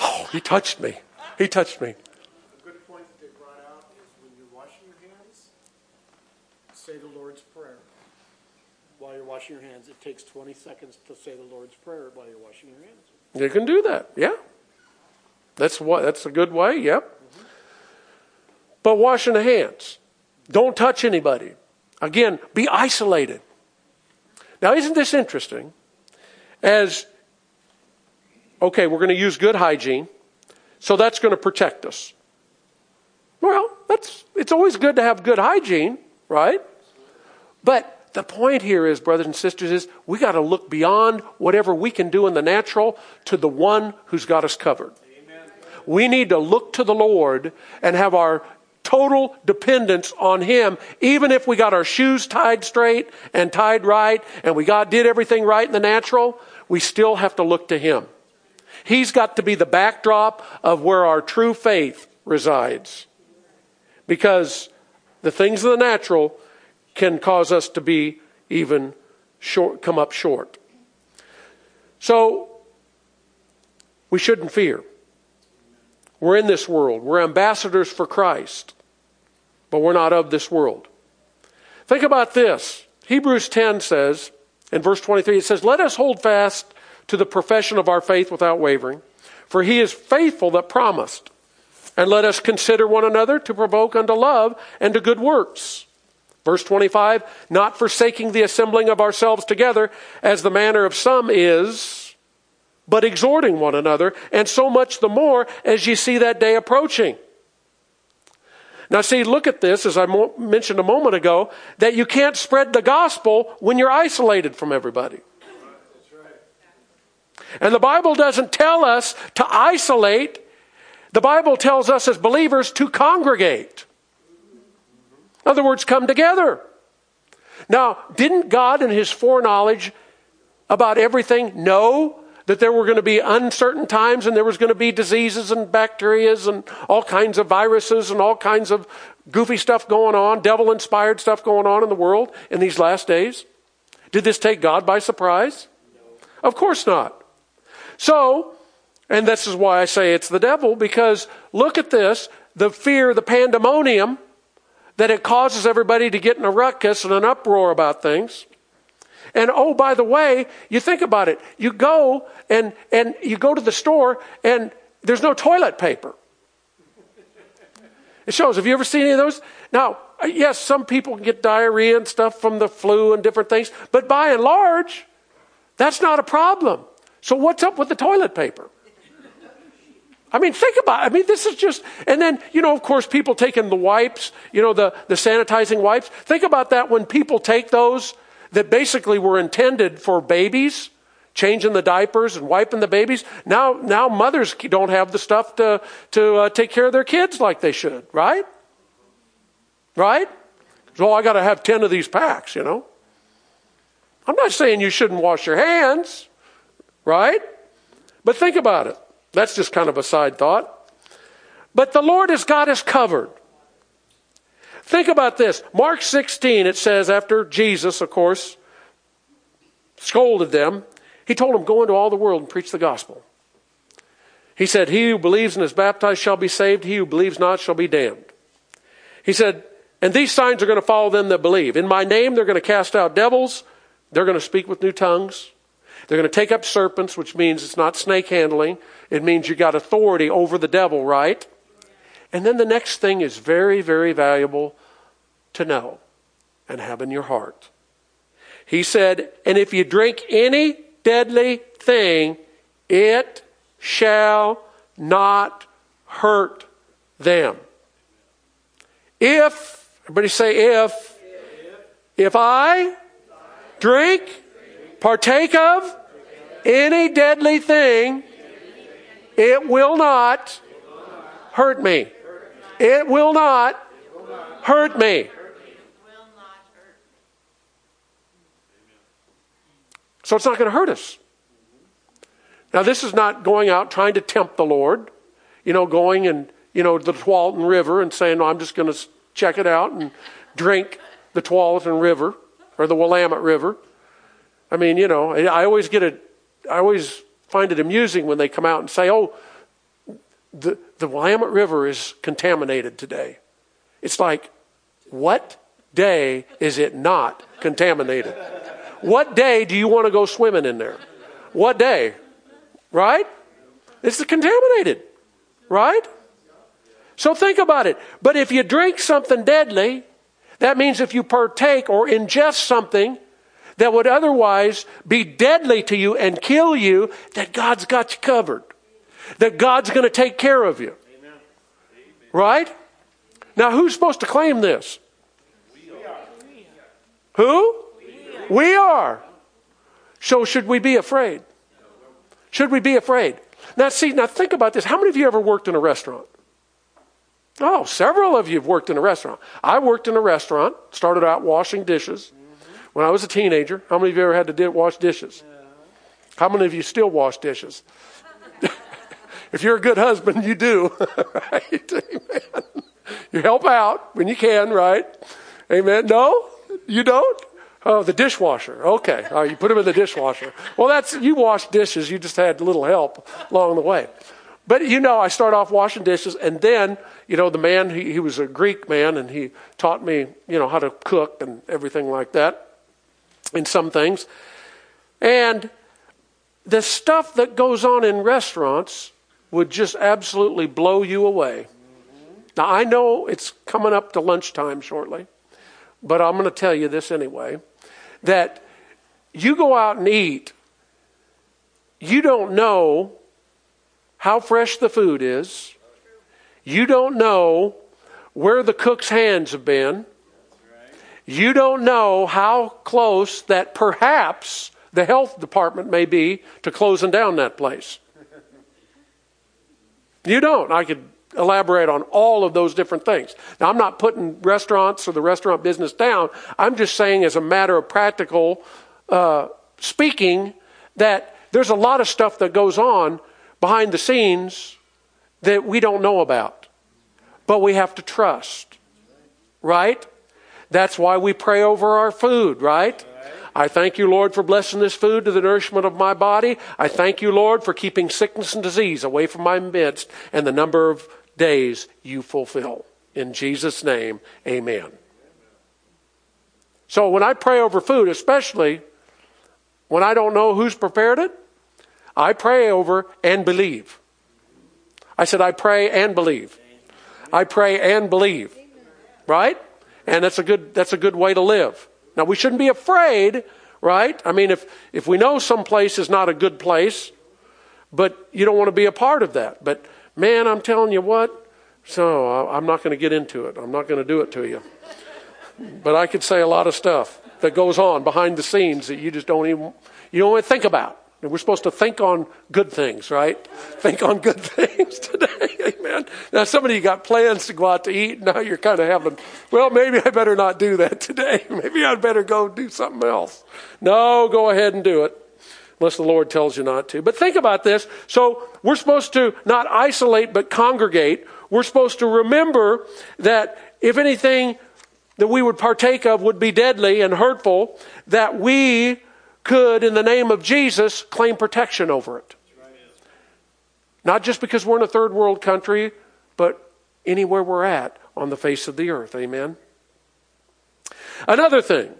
Oh, he touched me. He touched me. A good point that they brought out is when you're washing your hands, say the Lord's Prayer. While you're washing your hands, it takes 20 seconds to say the Lord's Prayer while you're washing your hands. You can do that, yeah. That's what. That's a good way. Yep. But washing the hands. Don't touch anybody. Again, be isolated. Now, isn't this interesting? As, okay, we're going to use good hygiene, so that's going to protect us. Well, that's, it's always good to have good hygiene, right? But the point here is, brothers and sisters, is we got to look beyond whatever we can do in the natural to the one who's got us covered. Amen. We need to look to the Lord and have our total dependence on Him, even if we got our shoes tied straight and tied right and we got, did everything right in the natural, we still have to look to Him. He's got to be the backdrop of where our true faith resides. Because the things of the natural can cause us to be even short, come up short. So, we shouldn't fear. We're in this world. We're ambassadors for Christ, but we're not of this world. Think about this. Hebrews 10 says, in verse 23, it says, Let us hold fast to the profession of our faith without wavering, for he is faithful that promised. And let us consider one another to provoke unto love and to good works. Verse 25, not forsaking the assembling of ourselves together, as the manner of some is, but exhorting one another, and so much the more as you see that day approaching. Now, see, look at this, as I mo- mentioned a moment ago, that you can't spread the gospel when you're isolated from everybody. And the Bible doesn't tell us to isolate, the Bible tells us as believers to congregate. In other words, come together. Now, didn't God, in His foreknowledge about everything, know that there were going to be uncertain times and there was going to be diseases and bacterias and all kinds of viruses and all kinds of goofy stuff going on, devil inspired stuff going on in the world in these last days? Did this take God by surprise? Of course not. So, and this is why I say it's the devil, because look at this the fear, the pandemonium that it causes everybody to get in a ruckus and an uproar about things. And oh, by the way, you think about it. You go and, and you go to the store and there's no toilet paper. It shows. Have you ever seen any of those? Now, yes, some people can get diarrhea and stuff from the flu and different things, but by and large, that's not a problem. So what's up with the toilet paper? I mean, think about it. I mean, this is just, and then, you know, of course, people taking the wipes, you know, the, the sanitizing wipes. Think about that when people take those that basically were intended for babies, changing the diapers and wiping the babies. Now, now mothers don't have the stuff to, to uh, take care of their kids like they should, right? Right? So I got to have 10 of these packs, you know. I'm not saying you shouldn't wash your hands, right? But think about it. That's just kind of a side thought. But the Lord has got us covered. Think about this. Mark 16, it says, after Jesus, of course, scolded them, he told them, Go into all the world and preach the gospel. He said, He who believes and is baptized shall be saved, he who believes not shall be damned. He said, And these signs are going to follow them that believe. In my name, they're going to cast out devils, they're going to speak with new tongues, they're going to take up serpents, which means it's not snake handling. It means you got authority over the devil, right? And then the next thing is very, very valuable to know and have in your heart. He said, And if you drink any deadly thing, it shall not hurt them. If, everybody say if, if I drink, partake of any deadly thing, it will not hurt me. It will not hurt me. So it's not going to hurt us. Now, this is not going out trying to tempt the Lord, you know, going and, you know, the Tualatin River and saying, no, I'm just going to check it out and drink the Tualatin River or the Willamette River. I mean, you know, I always get it, I always find it amusing when they come out and say, oh, the, the Willamette River is contaminated today. It's like, what day is it not contaminated? What day do you want to go swimming in there? What day? Right? It's contaminated. Right? So think about it. But if you drink something deadly, that means if you partake or ingest something that would otherwise be deadly to you and kill you, that God's got you covered that God's going to take care of you. Amen. Right? Now, who's supposed to claim this? We are. Who? We are. So, should we be afraid? Should we be afraid? Now, see, now think about this. How many of you ever worked in a restaurant? Oh, several of you have worked in a restaurant. I worked in a restaurant, started out washing dishes when I was a teenager. How many of you ever had to wash dishes? How many of you still wash dishes? If you're a good husband, you do. [LAUGHS] right? Amen. You help out when you can, right? Amen. No, you don't. Oh, the dishwasher. Okay. Right, you put them in the dishwasher. Well, that's, you wash dishes. You just had a little help along the way. But you know, I start off washing dishes, and then, you know, the man, he, he was a Greek man, and he taught me, you know, how to cook and everything like that in some things. And the stuff that goes on in restaurants would just absolutely blow you away. Now, I know it's coming up to lunchtime shortly, but I'm going to tell you this anyway that you go out and eat, you don't know how fresh the food is, you don't know where the cook's hands have been, you don't know how close that perhaps the health department may be to closing down that place. You don't. I could elaborate on all of those different things. Now, I'm not putting restaurants or the restaurant business down. I'm just saying, as a matter of practical uh, speaking, that there's a lot of stuff that goes on behind the scenes that we don't know about. But we have to trust, right? That's why we pray over our food, right? I thank you, Lord, for blessing this food to the nourishment of my body. I thank you, Lord, for keeping sickness and disease away from my midst and the number of days you fulfill. In Jesus' name, amen. So when I pray over food, especially when I don't know who's prepared it, I pray over and believe. I said, I pray and believe. I pray and believe. Right? And that's a good, that's a good way to live. Now we shouldn't be afraid, right? I mean, if, if we know some place is not a good place, but you don't want to be a part of that. But Man, I'm telling you what. So I'm not going to get into it. I'm not going to do it to you. But I could say a lot of stuff that goes on behind the scenes that you just don't even you don't even think about. And we're supposed to think on good things, right? Think on good [LAUGHS] things today. [LAUGHS] Amen. Now, some of you got plans to go out to eat. Now you're kind of having, well, maybe I better not do that [LAUGHS] today. Maybe I'd better go do something else. No, go ahead and do it unless the Lord tells you not to. But think about this. So we're supposed to not isolate, but congregate. We're supposed to remember that if anything that we would partake of would be deadly and hurtful, that we could, in the name of Jesus, claim protection over it. Not just because we're in a third world country, but anywhere we're at on the face of the earth. Amen. Another thing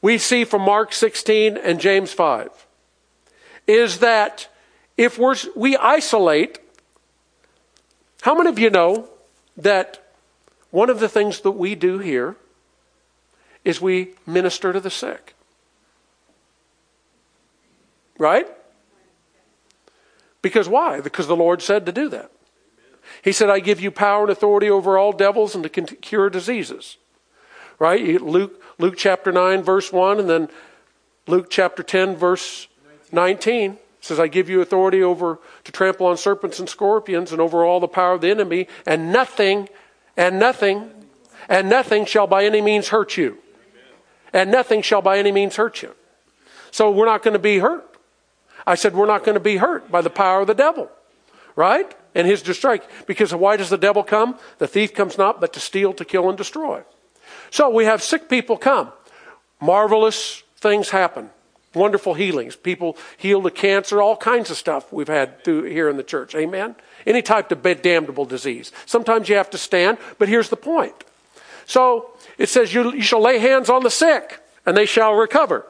we see from Mark 16 and James 5 is that if we're, we isolate, how many of you know that one of the things that we do here is we minister to the sick? Right? Because why? Because the Lord said to do that. He said, I give you power and authority over all devils and to cure diseases. Right? Luke Luke chapter 9, verse 1, and then Luke chapter 10, verse 19 says, I give you authority over to trample on serpents and scorpions and over all the power of the enemy, and nothing, and nothing, and nothing shall by any means hurt you. And nothing shall by any means hurt you. So we're not going to be hurt. I said, we're not going to be hurt by the power of the devil. Right? And his strike. Because why does the devil come? The thief comes not but to steal, to kill, and destroy. So we have sick people come. Marvelous things happen. Wonderful healings. People healed of cancer, all kinds of stuff we've had through here in the church. Amen? Any type of damnable disease. Sometimes you have to stand, but here's the point. So it says, you, you shall lay hands on the sick, and they shall recover.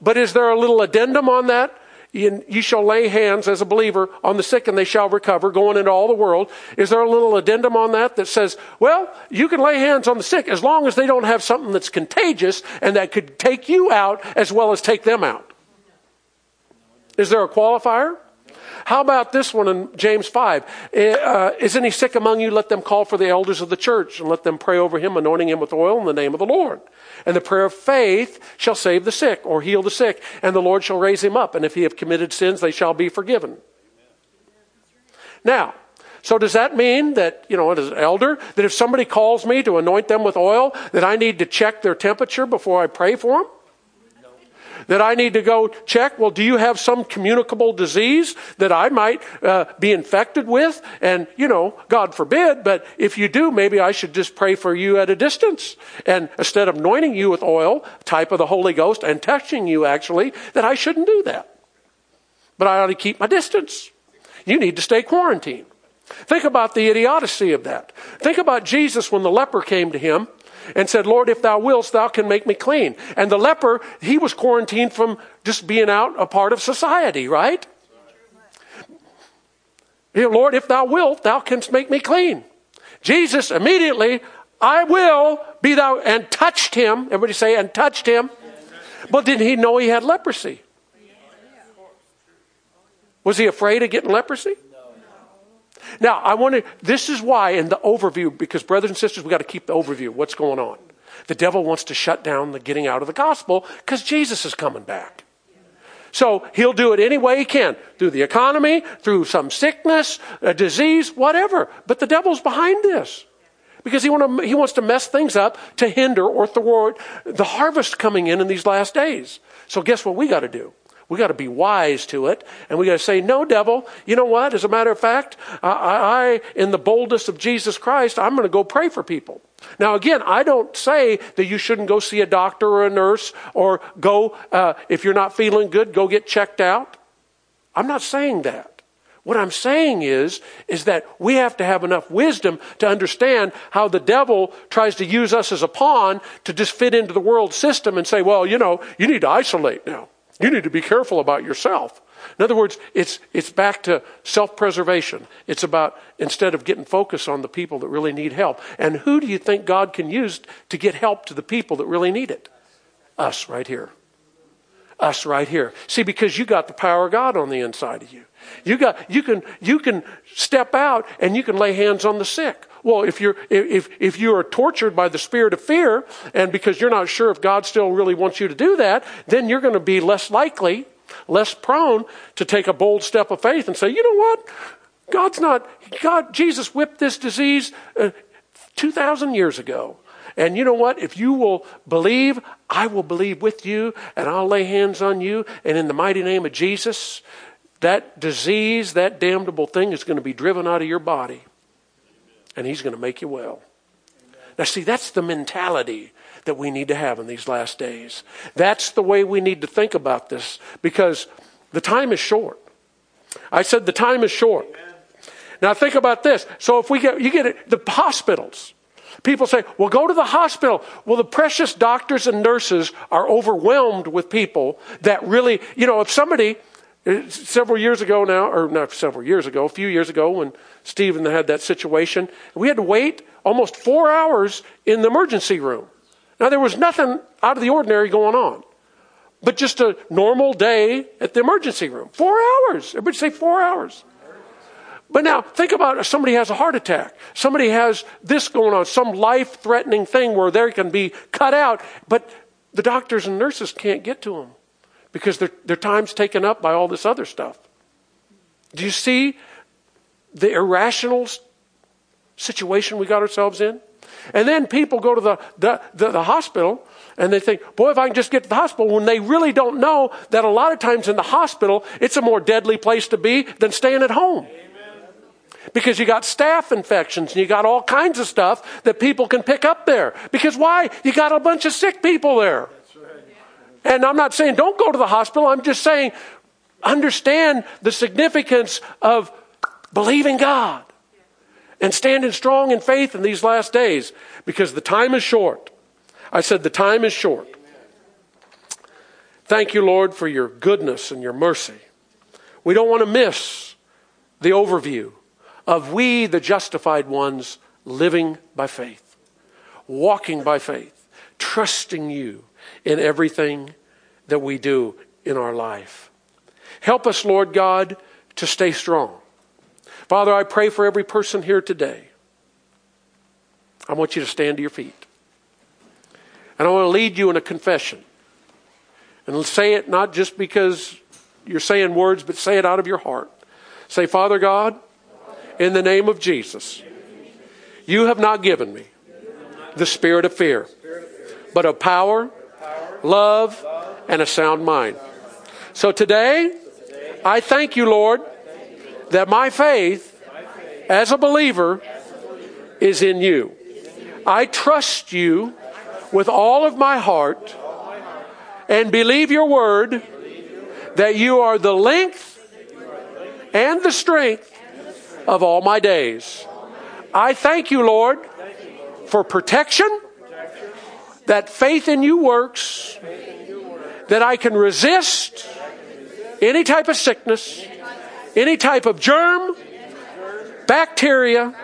But is there a little addendum on that? You shall lay hands as a believer on the sick and they shall recover, going into all the world. Is there a little addendum on that that says, well, you can lay hands on the sick as long as they don't have something that's contagious and that could take you out as well as take them out? Is there a qualifier? How about this one in James 5? Eh, uh, is any sick among you? Let them call for the elders of the church and let them pray over him, anointing him with oil in the name of the Lord. And the prayer of faith shall save the sick or heal the sick, and the Lord shall raise him up. And if he have committed sins, they shall be forgiven. Now, so does that mean that, you know, as an elder, that if somebody calls me to anoint them with oil, that I need to check their temperature before I pray for them? That I need to go check? Well, do you have some communicable disease that I might uh, be infected with? And, you know, God forbid, but if you do, maybe I should just pray for you at a distance. And instead of anointing you with oil, type of the Holy Ghost, and touching you actually, that I shouldn't do that. But I ought to keep my distance. You need to stay quarantined. Think about the idiocy of that. Think about Jesus when the leper came to him and said, Lord, if thou wilt, thou can make me clean. And the leper, he was quarantined from just being out a part of society, right? Lord, if thou wilt, thou canst make me clean. Jesus immediately, I will be thou, and touched him. Everybody say, and touched him. But didn't he know he had leprosy? Was he afraid of getting leprosy? Now, I want to, this is why in the overview, because brothers and sisters, we got to keep the overview what's going on. The devil wants to shut down the getting out of the gospel because Jesus is coming back. So he'll do it any way he can through the economy, through some sickness, a disease, whatever. But the devil's behind this because he, want to, he wants to mess things up to hinder or thwart the harvest coming in in these last days. So guess what we got to do? We got to be wise to it, and we got to say, "No, devil. You know what? As a matter of fact, I, I in the boldness of Jesus Christ, I'm going to go pray for people." Now, again, I don't say that you shouldn't go see a doctor or a nurse or go uh, if you're not feeling good, go get checked out. I'm not saying that. What I'm saying is, is that we have to have enough wisdom to understand how the devil tries to use us as a pawn to just fit into the world system and say, well, you know, you need to isolate now. You need to be careful about yourself. In other words, it's, it's back to self preservation. It's about instead of getting focused on the people that really need help. And who do you think God can use to get help to the people that really need it? Us right here. Us right here. See, because you got the power of God on the inside of you. You got you can you can step out and you can lay hands on the sick. Well, if you're if if you are tortured by the spirit of fear, and because you're not sure if God still really wants you to do that, then you're going to be less likely, less prone to take a bold step of faith and say, you know what, God's not God. Jesus whipped this disease uh, two thousand years ago. And you know what? If you will believe, I will believe with you, and I'll lay hands on you. And in the mighty name of Jesus, that disease, that damnable thing is going to be driven out of your body and He's going to make you well. Now, see, that's the mentality that we need to have in these last days. That's the way we need to think about this because the time is short. I said the time is short. Now, think about this. So, if we get, you get it, the hospitals. People say, well, go to the hospital. Well, the precious doctors and nurses are overwhelmed with people that really, you know, if somebody, Uh, several years ago now, or not several years ago, a few years ago, when Stephen had that situation, we had to wait almost four hours in the emergency room. Now, there was nothing out of the ordinary going on, but just a normal day at the emergency room. Four hours. Everybody say four hours. But now, think about if somebody has a heart attack. Somebody has this going on, some life threatening thing where they can be cut out, but the doctors and nurses can't get to them because their, their time's taken up by all this other stuff. Do you see the irrational situation we got ourselves in? And then people go to the, the, the, the, hospital and they think, boy, if I can just get to the hospital, when they really don't know that a lot of times in the hospital, it's a more deadly place to be than staying at home. Because you got staph infections and you got all kinds of stuff that people can pick up there. Because why? You got a bunch of sick people there. And I'm not saying don't go to the hospital. I'm just saying understand the significance of believing God and standing strong in faith in these last days because the time is short. I said the time is short. Thank you, Lord, for your goodness and your mercy. We don't want to miss the overview of we, the justified ones, living by faith, walking by faith, trusting you in everything that we do in our life. Help us, Lord God, to stay strong. Father, I pray for every person here today. I want you to stand to your feet. And I want to lead you in a confession. And say it not just because you're saying words, but say it out of your heart. Say, Father God, in the name of Jesus, you have not given me the spirit of fear, but of power, love, and a sound mind. So today, I thank you, Lord, that my faith as a believer is in you. I trust you with all of my heart and believe your word that you are the length and the strength of all my days. I thank you, Lord, for protection, that faith in you works, that I can resist any type of sickness, any type of germ, bacteria,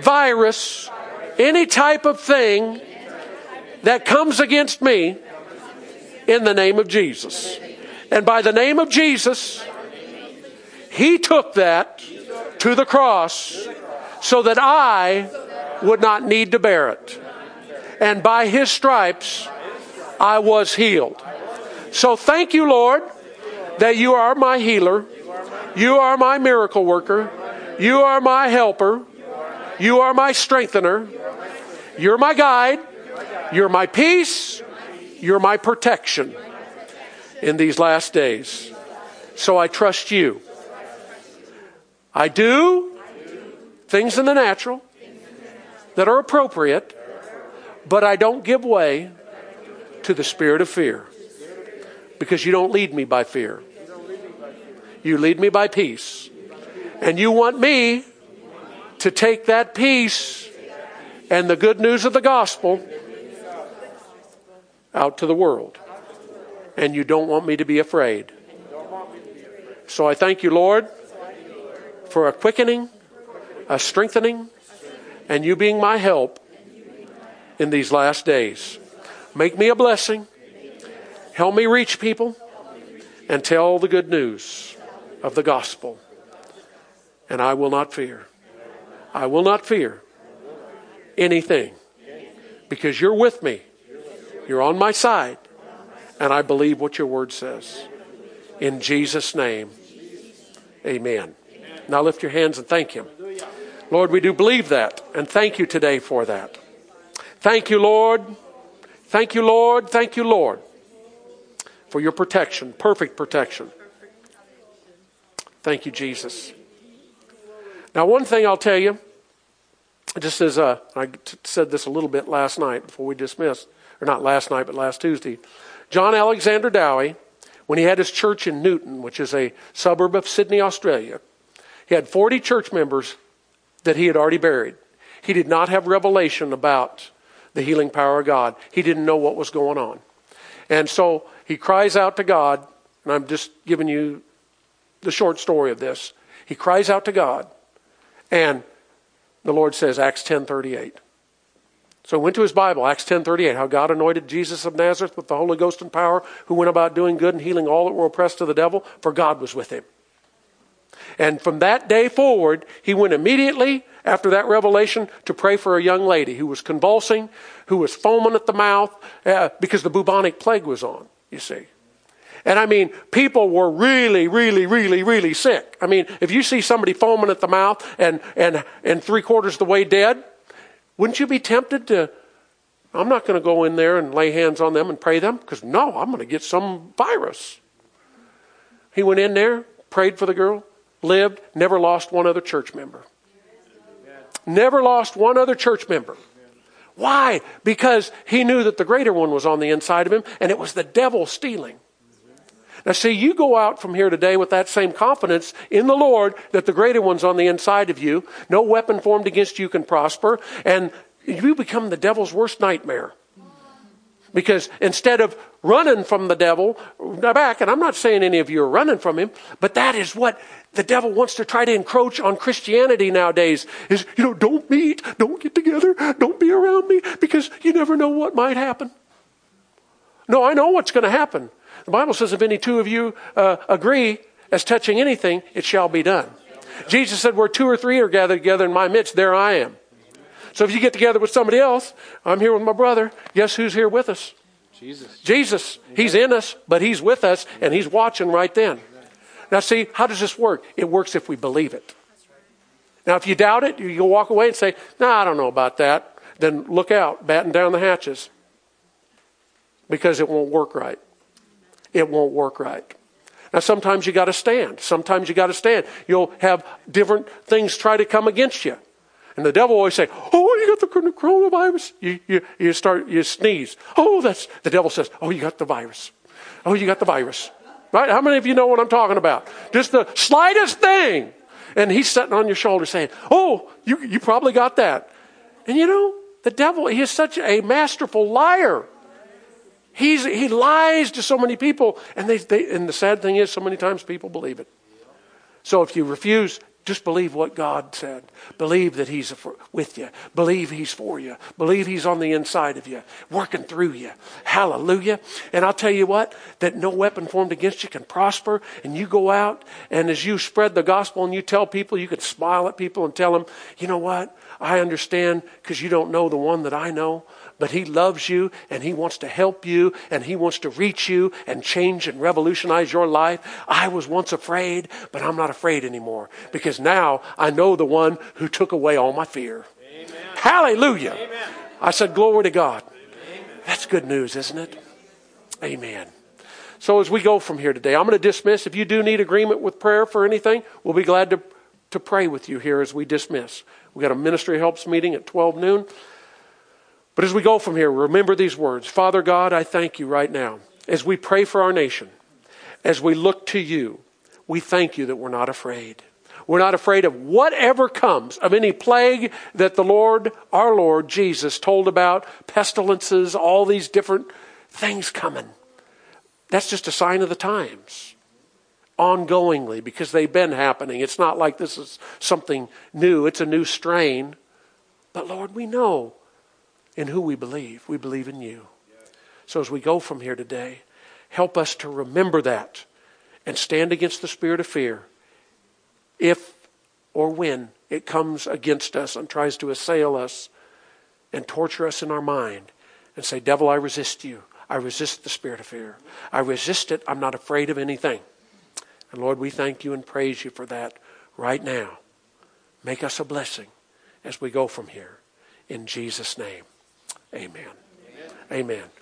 virus, any type of thing that comes against me in the name of Jesus. And by the name of Jesus, He took that to the cross so that I would not need to bear it. And by His stripes, I was healed. So thank you, Lord, that you are my healer. You are my miracle worker. You are my helper. You are my strengthener. You're my guide. You're my peace. You're my protection in these last days. So I trust you. I do things in the natural that are appropriate, but I don't give way to the spirit of fear because you don't lead me by fear. You lead me by peace. And you want me to take that peace and the good news of the gospel out to the world. And you don't want me to be afraid. So I thank you, Lord, for a quickening, a strengthening, and you being my help in these last days. Make me a blessing. Help me reach people and tell the good news of the gospel. And I will not fear. I will not fear anything because you're with me. You're on my side. And I believe what your word says. In Jesus' name, amen. Now lift your hands and thank Him. Lord, we do believe that and thank you today for that. Thank you, Lord. Thank you, Lord. Thank you, Lord, for your protection, perfect protection. Thank you, Jesus. Now, one thing I'll tell you, just as uh, I said this a little bit last night before we dismissed, or not last night, but last Tuesday. John Alexander Dowie, when he had his church in Newton, which is a suburb of Sydney, Australia, he had 40 church members that he had already buried. He did not have revelation about the healing power of God. He didn't know what was going on. And so he cries out to God, and I'm just giving you the short story of this. He cries out to God, and the Lord says, Acts 10:38. So he went to his Bible, Acts 10:38, how God anointed Jesus of Nazareth with the Holy Ghost and power, who went about doing good and healing all that were oppressed of the devil, for God was with him. And from that day forward, he went immediately after that revelation to pray for a young lady who was convulsing, who was foaming at the mouth uh, because the bubonic plague was on, you see. And I mean, people were really, really, really, really sick. I mean, if you see somebody foaming at the mouth and, and, and three quarters of the way dead, wouldn't you be tempted to, I'm not going to go in there and lay hands on them and pray them? Because no, I'm going to get some virus. He went in there, prayed for the girl, lived, never lost one other church member. Never lost one other church member. Why? Because he knew that the greater one was on the inside of him, and it was the devil stealing. Now, see, you go out from here today with that same confidence in the Lord that the greater one's on the inside of you. No weapon formed against you can prosper, and you become the devil's worst nightmare. Because instead of running from the devil back, and I'm not saying any of you are running from him, but that is what the devil wants to try to encroach on Christianity nowadays is, you know, don't meet, don't get together, don't be around me because you never know what might happen. No, I know what's going to happen. The Bible says, if any two of you uh, agree as touching anything, it shall be done. Jesus said, where two or three are gathered together in my midst, there I am. So if you get together with somebody else, I'm here with my brother. Guess who's here with us? Jesus. Jesus. He's in us, but he's with us, and he's watching right then. Now, see, how does this work? It works if we believe it. Now, if you doubt it, you walk away and say, No, nah, I don't know about that. Then look out, batten down the hatches, because it won't work right. it won't work right. Now, sometimes you got to stand. Sometimes you got to stand. You'll have different things try to come against you. And the devil always say, "Oh, you got the coronavirus." You, you, you start you sneeze. Oh, that's the devil says, "Oh, you got the virus." Oh, you got the virus. Right? How many of you know what I'm talking about? Just the slightest thing. And he's sitting on your shoulder saying, Oh, you, you probably got that. And you know, the devil, he is such a masterful liar. He's, he lies to so many people, and, they, they, and the sad thing is, so many times people believe it. So if you refuse just believe what God said. Believe that He's with you. Believe He's for you. Believe He's on the inside of you, working through you. Hallelujah. And I'll tell you what, that no weapon formed against you can prosper. And you go out, and as you spread the gospel and you tell people, you can smile at people and tell them, you know what? I understand because you don't know the one that I know but He loves you and He wants to help you and He wants to reach you and change and revolutionize your life. I was once afraid, but I'm not afraid anymore because now I know the one who took away all my fear. Amen. Hallelujah. Amen. I said, Glory to God. Amen. That's good news, isn't it? Amen. So as we go from here today, I'm going to dismiss. If you do need agreement with prayer for anything, we'll be glad to, to pray with you here as we dismiss. We've got a ministry helps meeting at 12 noon. But as we go from here, remember these words Father God, I thank you right now. As we pray for our nation, as we look to you, we thank you that we're not afraid. We're not afraid of whatever comes, of any plague that the Lord, our Lord Jesus, told about, pestilences, all these different things coming. That's just a sign of the times, ongoingly, because they've been happening. It's not like this is something new, it's a new strain. But Lord, we know in who we believe. We believe in you. So as we go from here today, help us to remember that and stand against the spirit of fear if or when it comes against us and tries to assail us and torture us in our mind and say, Devil, I resist you. I resist the spirit of fear. I resist it. I'm not afraid of anything. And Lord, we thank you and praise you for that right now. Make us a blessing as we go from here. In Jesus' name. Amen. Amen. Amen.